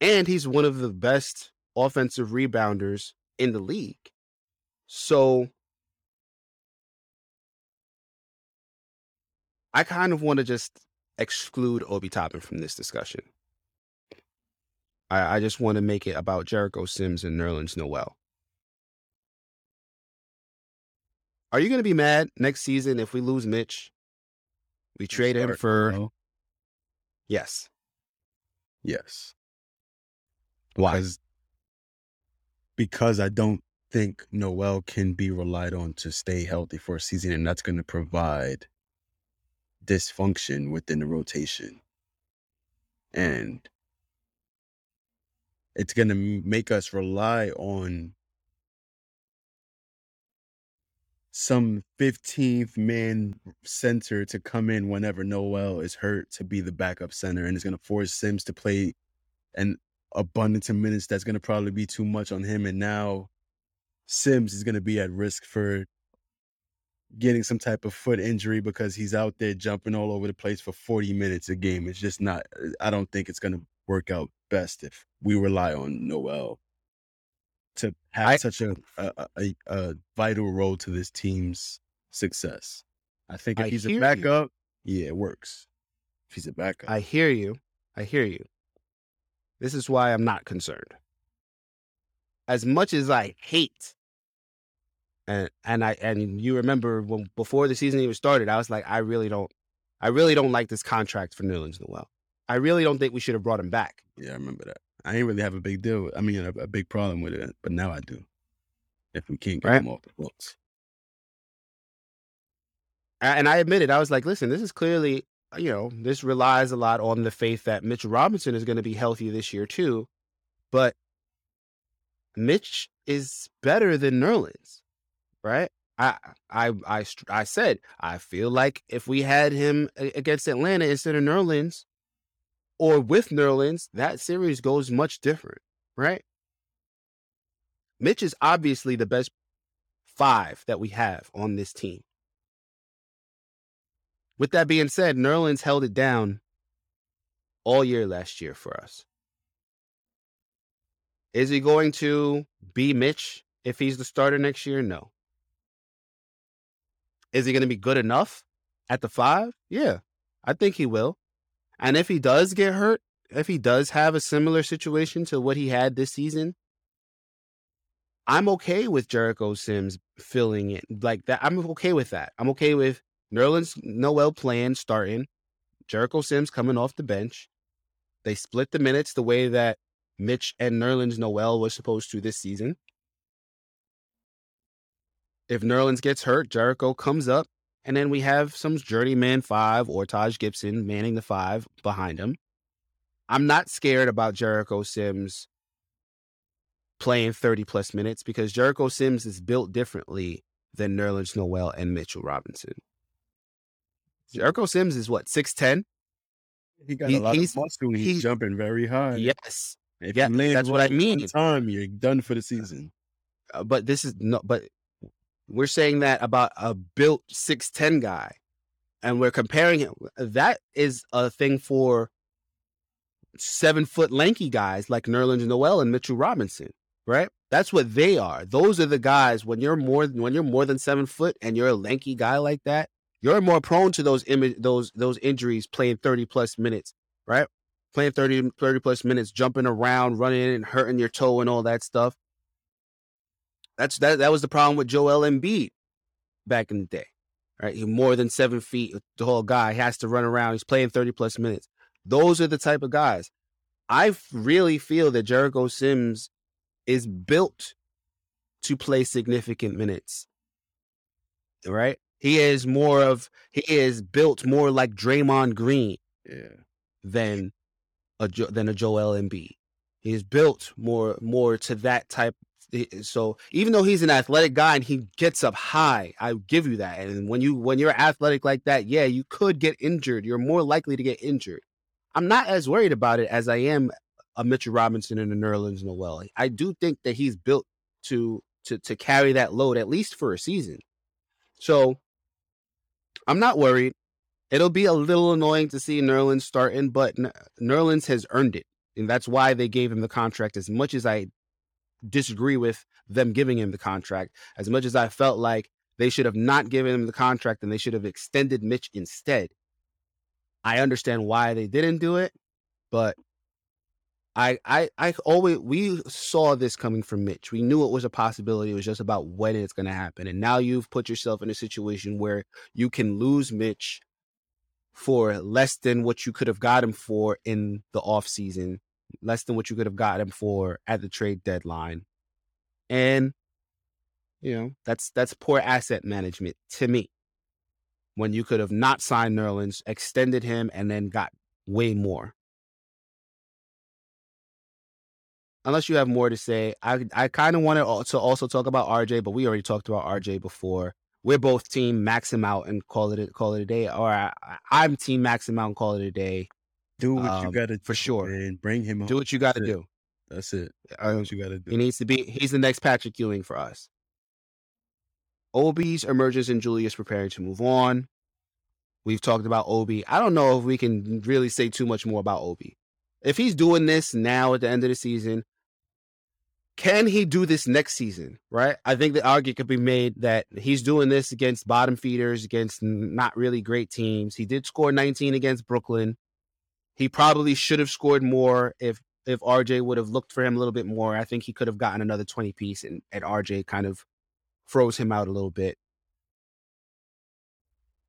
And he's one of the best offensive rebounders in the league. So I kind of want to just exclude Obi Toppin from this discussion. I, I just want to make it about Jericho Sims and Nerlens Noel. Are you going to be mad next season if we lose Mitch? We trade him for no? yes. yes. Why? Because, because I don't think Noel can be relied on to stay healthy for a season, and that's going to provide dysfunction within the rotation. And it's going to make us rely on some 15th man center to come in whenever Noel is hurt to be the backup center. And it's going to force Sims to play an abundance of minutes that's going to probably be too much on him. And now Sims is going to be at risk for getting some type of foot injury because he's out there jumping all over the place for 40 minutes a game. It's just not, I don't think it's going to work out best if we rely on Noel to have I- such a, a, a, a vital role to this team's success. I think if I he's a hear you. backup, yeah, it works. If he's a backup, I hear you. I hear you. This is why I'm not concerned. As much as I hate, and and I and you remember when before the season even started, I was like, I really don't, I really don't like this contract for Nerlens Noel. I really don't think we should have brought him back. Yeah, I remember that. I ain't really have a big deal. With, I mean, a, a big problem with it, but now I do. If we can't get Right. him off the books, And I admitted, I was like, listen, this is clearly, uh, you know, this relies a lot on the faith that Mitch Robinson is going to be healthy this year too. But Mitch is better than Nerlens, right? I, I, I, I said, I feel like if we had him against Atlanta instead of Nerlens or with Nerlens, that series goes much different, right? Mitch is obviously the best five that we have on this team. With that being said, Nerlens held it down all year last year for us. Is he going to be Mitch if he's the starter next year? No. Is he going to be good enough at the five? Yeah, I think he will. And if he does get hurt, if he does have a similar situation to what he had this season, I'm okay with Jericho Sims filling it like that. I'm okay with that. I'm okay with Nerlens Noel playing, starting, Jericho Sims coming off the bench. They split the minutes the way that Mitch and Nerlens Noel was supposed to this season. If Nerlens gets hurt, Jericho comes up, and then we have some journeyman five or Taj Gibson manning the five behind him. I'm not scared about Jericho Sims playing 30 plus minutes because Jericho Sims is built differently than Nerlens Noel and Mitchell Robinson. Jericho Sims is what, 6'10? he got He- a lot he's- of muscle. He's, he's- jumping very high. Yes. if yeah, you land that's what I mean. Time you're done for the season. Uh, but this is no but we're saying that about a built 6'10 guy and we're comparing him uh, that is a thing for seven foot lanky guys like Nerlens Noel and Mitchell Robinson, right? That's what they are. Those are the guys when you're more when you're more than seven foot and you're a lanky guy like that, you're more prone to those image those those injuries playing 30 plus minutes, right? playing 30, 30 plus minutes, jumping around, running and hurting your toe and all that stuff. That's that. That was the problem with Joel Embiid back in the day, right? He more than seven feet, the whole guy he has to run around. He's playing thirty plus minutes. Those are the type of guys. I really feel that Jericho Sims is built to play significant minutes. Right? He is more of he is built more like Draymond Green Yeah. than a than a Joel Embiid. He's built more more to that type. So even though he's an athletic guy and he gets up high, I give you that. And when you when you're athletic like that, yeah, you could get injured. You're more likely to get injured. I'm not as worried about it as I am a Mitchell Robinson and a Nerlens Noel. I do think that he's built to to to carry that load at least for a season. So I'm not worried. It'll be a little annoying to see Nerlens starting, but Nerlens has earned it. And that's why they gave him the contract. As much as I disagree with them giving him the contract, as much as I felt like they should have not given him the contract and they should have extended Mitch instead. I understand why they didn't do it, but I I I always we saw this coming from Mitch. We knew it was a possibility. It was just about when it's going to happen. And now you've put yourself in a situation where you can lose Mitch for less than what you could have got him for in the off season, less than what you could have got him for at the trade deadline. And you know, that's that's poor asset management to me. When you could have not signed Nerlens, extended him, and then got way more. Unless you have more to say, I I kind of wanted to also talk about RJ, but we already talked about RJ before. We're both team max him out and call it a, call it a day, or I, I'm team max him out and call it a day. Do what Um, you gotta for sure. And bring him Do home. what you got to That's it. do. That's it. Um, What you gotta do. He needs to be. He's the next Patrick Ewing for us. Obi's emergence and Julius preparing to move on. We've talked about Obi. I don't know if we can really say too much more about Obi. If he's doing this now at the end of the season, can he do this next season? Right? I think the argument could be made that he's doing this against bottom feeders, against not really great teams. He did score 19 against Brooklyn. He probably should have scored more if if RJ would have looked for him a little bit more. I think he could have gotten another 20 piece and, and RJ kind of froze him out a little bit.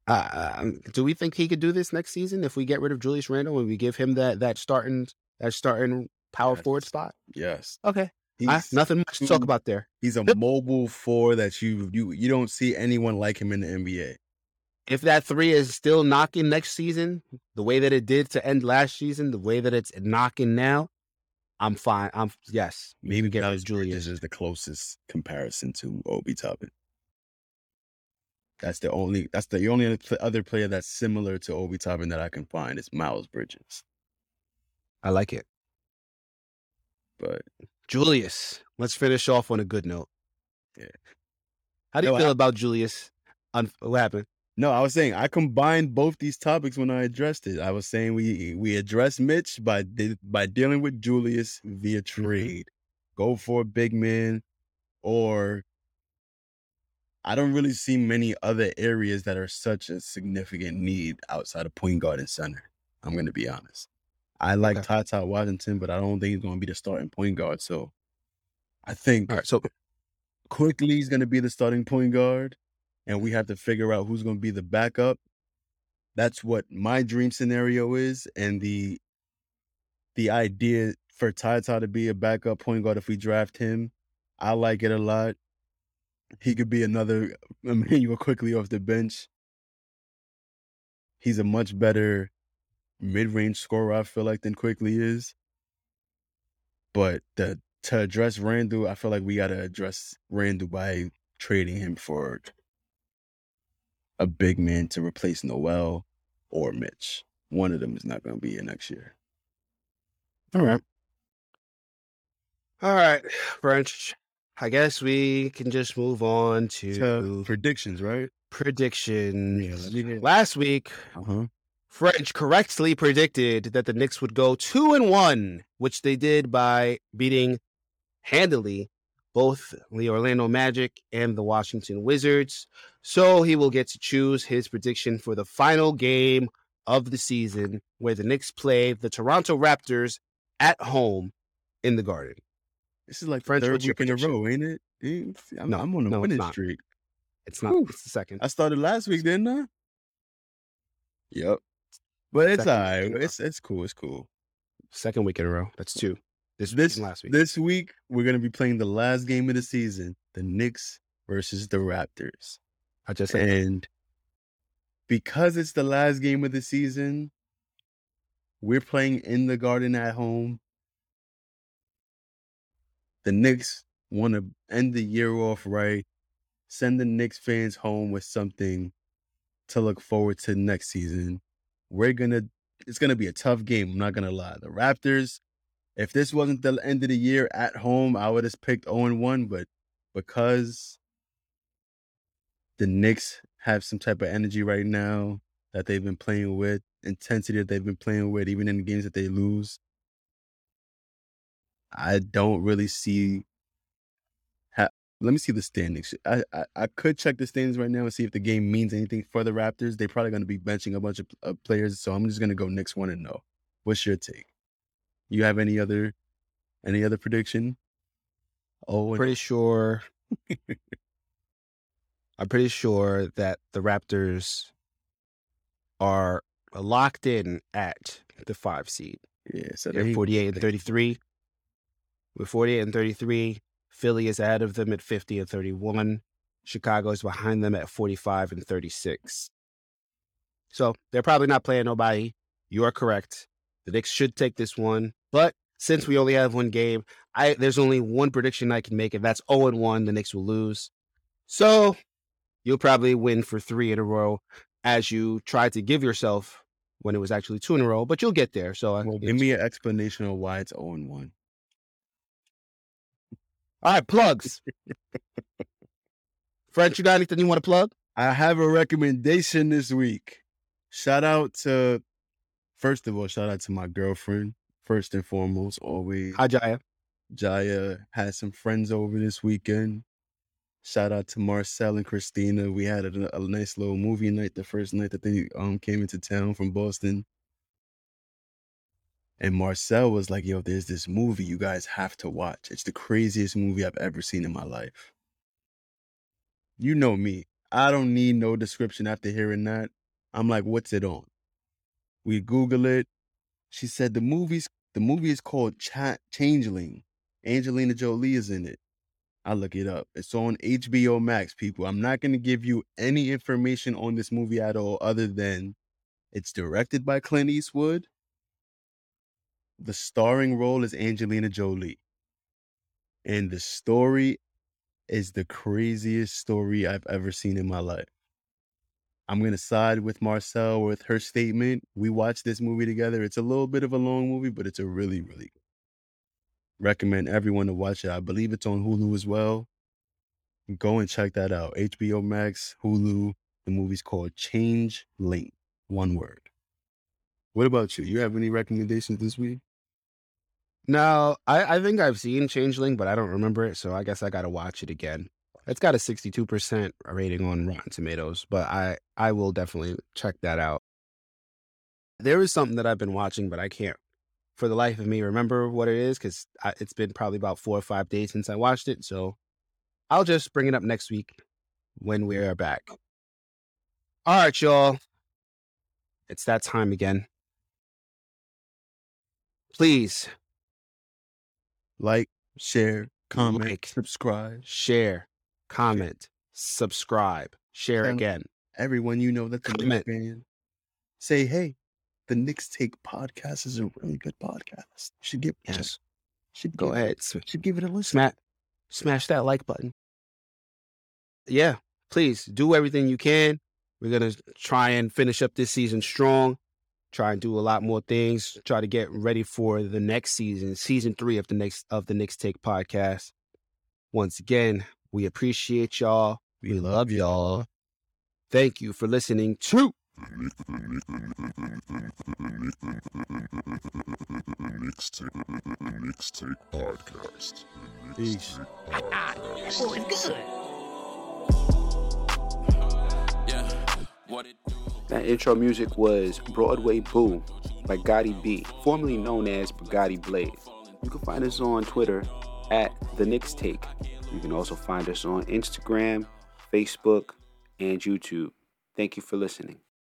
Uh, um, do we think he could do this next season if we get rid of Julius Randle and we give him that that starting that starting power forward spot? Yes. Okay, Ah, nothing much to talk about there. He's a mobile four that you you you don't see anyone like him in the NBA. If that three is still knocking next season, the way that it did to end last season, the way that it's knocking now, I'm fine. I'm yes. Maybe get Miles Julius. Is the closest comparison to Obi Toppin. That's the only. That's the only other player that's similar to Obi Toppin that I can find is Miles Bridges. I like it. But Julius. Let's finish off on a good note. Yeah. How do you No, feel I- about Julius? What happened? No, I was saying I combined both these topics when I addressed it. I was saying we we address Mitch by de- by dealing with Julius via mm-hmm. trade. Go for a big man, or I don't really see many other areas that are such a significant need outside of point guard and center. I'm going to be honest. I like Okay. Ty Washington, but I don't think he's going to be the starting point guard. So I think All right. So Quickley he's going to be the starting point guard, and we have to figure out who's going to be the backup. That's what my dream scenario is, and the the idea for Ty Ty to be a backup point guard if we draft him, I like it a lot. He could be another Immanuel Quickley off the bench. He's a much better mid-range scorer, I feel like, than Quickley is. But the to address Randle, I feel like we gotta address Randle by trading him for a big man to replace Noel or Mitch. One of them is not gonna be here next year. all right. All right, French. I guess we can just move on to To predictions, right? predictions. Yeah, let me hear- Last week, Uh-huh. French correctly predicted that the Knicks would go two and one, which they did by beating handily both the Orlando Magic and the Washington Wizards. So he will get to choose his prediction for the final game of the season where the Knicks play the Toronto Raptors at home in the Garden. This is like French, third week in a row, ain't it? I'm, No, I'm on a no, winning not. streak. It's not. Whew. It's the second. I started last week, didn't I? Yep. But it's Second all right. in a row. It's it's cool. It's cool. Second week in a row. That's two. This week This last week. this week we're gonna be playing the last game of the season, the Knicks versus the Raptors. I just said And because it's the last game of the season, we're playing in the garden at home. The Knicks want to end the year off right, send the Knicks fans home with something to look forward to next season. We're gonna it's gonna be a tough game, I'm not gonna lie. The Raptors, if this wasn't the end of the year at home, I would have picked 0-1, but because the Knicks have some type of energy right now that they've been playing with, intensity that they've been playing with, even in the games that they lose. I don't really see. Let me see the standings. I, I I could check the standings right now and see if the game means anything for the Raptors. They're probably going to be benching a bunch of uh, players, so I'm just going to go Knicks one and no. What's your take? You have any other any other prediction? Oh, pretty sure. I'm pretty sure that the Raptors are locked in at the five seed. yeah. So They're 48 and 33. With 48 and 33, Philly is ahead of them at 50 and 31. Chicago is behind them at 45 and 36. So they're probably not playing nobody. You are correct. The Knicks should take this one. But since we only have one game, I there's only one prediction I can make, and that's 0 and 1. The Knicks will lose. So you'll probably win for three in a row as you try to give yourself when it was actually two in a row, but you'll get there. So Well, give me an explanation of why it's 0 and 1. All right, plugs. French, you got anything you want to plug? I have a recommendation this week. Shout out to, first of all, shout out to my girlfriend, first and foremost, always. Hi, Jaya. Jaya had some friends over this weekend. Shout out to Marcel and Christina. We had a, a nice little movie night the first night that they um came into town from Boston. And Marcel was like, yo, there's this movie you guys have to watch. It's the craziest movie I've ever seen in my life. You know me. I don't need no description after hearing that. I'm like, what's it on? We Google it. She said the movie's the movie is called Cha- Changeling. Angelina Jolie is in it. I look it up. It's on HBO Max, people. I'm not going to give you any information on this movie at all other than it's directed by Clint Eastwood. The starring role is Angelina Jolie. And the story is the craziest story I've ever seen in my life. I'm going to side with Marcel with her statement. We watched this movie together. It's a little bit of a long movie, but it's a really, really. Recommend everyone to watch it. I believe it's on Hulu as well. Go and check that out. HBO Max, Hulu. The movie's called Change Link. One word. What about you? You have any recommendations this week? No, I, I think I've seen Changeling, but I don't remember it, so I guess I got to watch it again. It's got a 62% rating on Rotten Tomatoes, but I, I will definitely check that out. There is something that I've been watching, but I can't, for the life of me, remember what it is because it's been probably about four or five days since I watched it. So I'll just bring it up next week when we are back. All right, y'all. It's that time again. Please Like, share, comment, Like. subscribe. share, comment, subscribe, share Tell- again. Everyone you know that's a Knicks fan. Say, hey, the Knicks Take podcast is a really good podcast. You should give Yes. should Go give- ahead. Should give it a listen. Smash, smash that like button. Yeah, please do everything you can. We're gonna try and finish up this season strong. Try and do a lot more things. Try to get ready for the next season, season three of the next of the Knicks Take podcast. Once again, we appreciate y'all. We, love y'all. Thank you for listening to Mixtape, mixtape podcast. The Peace. Mixtape podcast. Yeah, what? That intro music was Broadway Boo by Gotti B, formerly known as Bugatti Blade. You can find us on Twitter at The Knicks Take. You can also find us on Instagram, Facebook, and YouTube. Thank you for listening.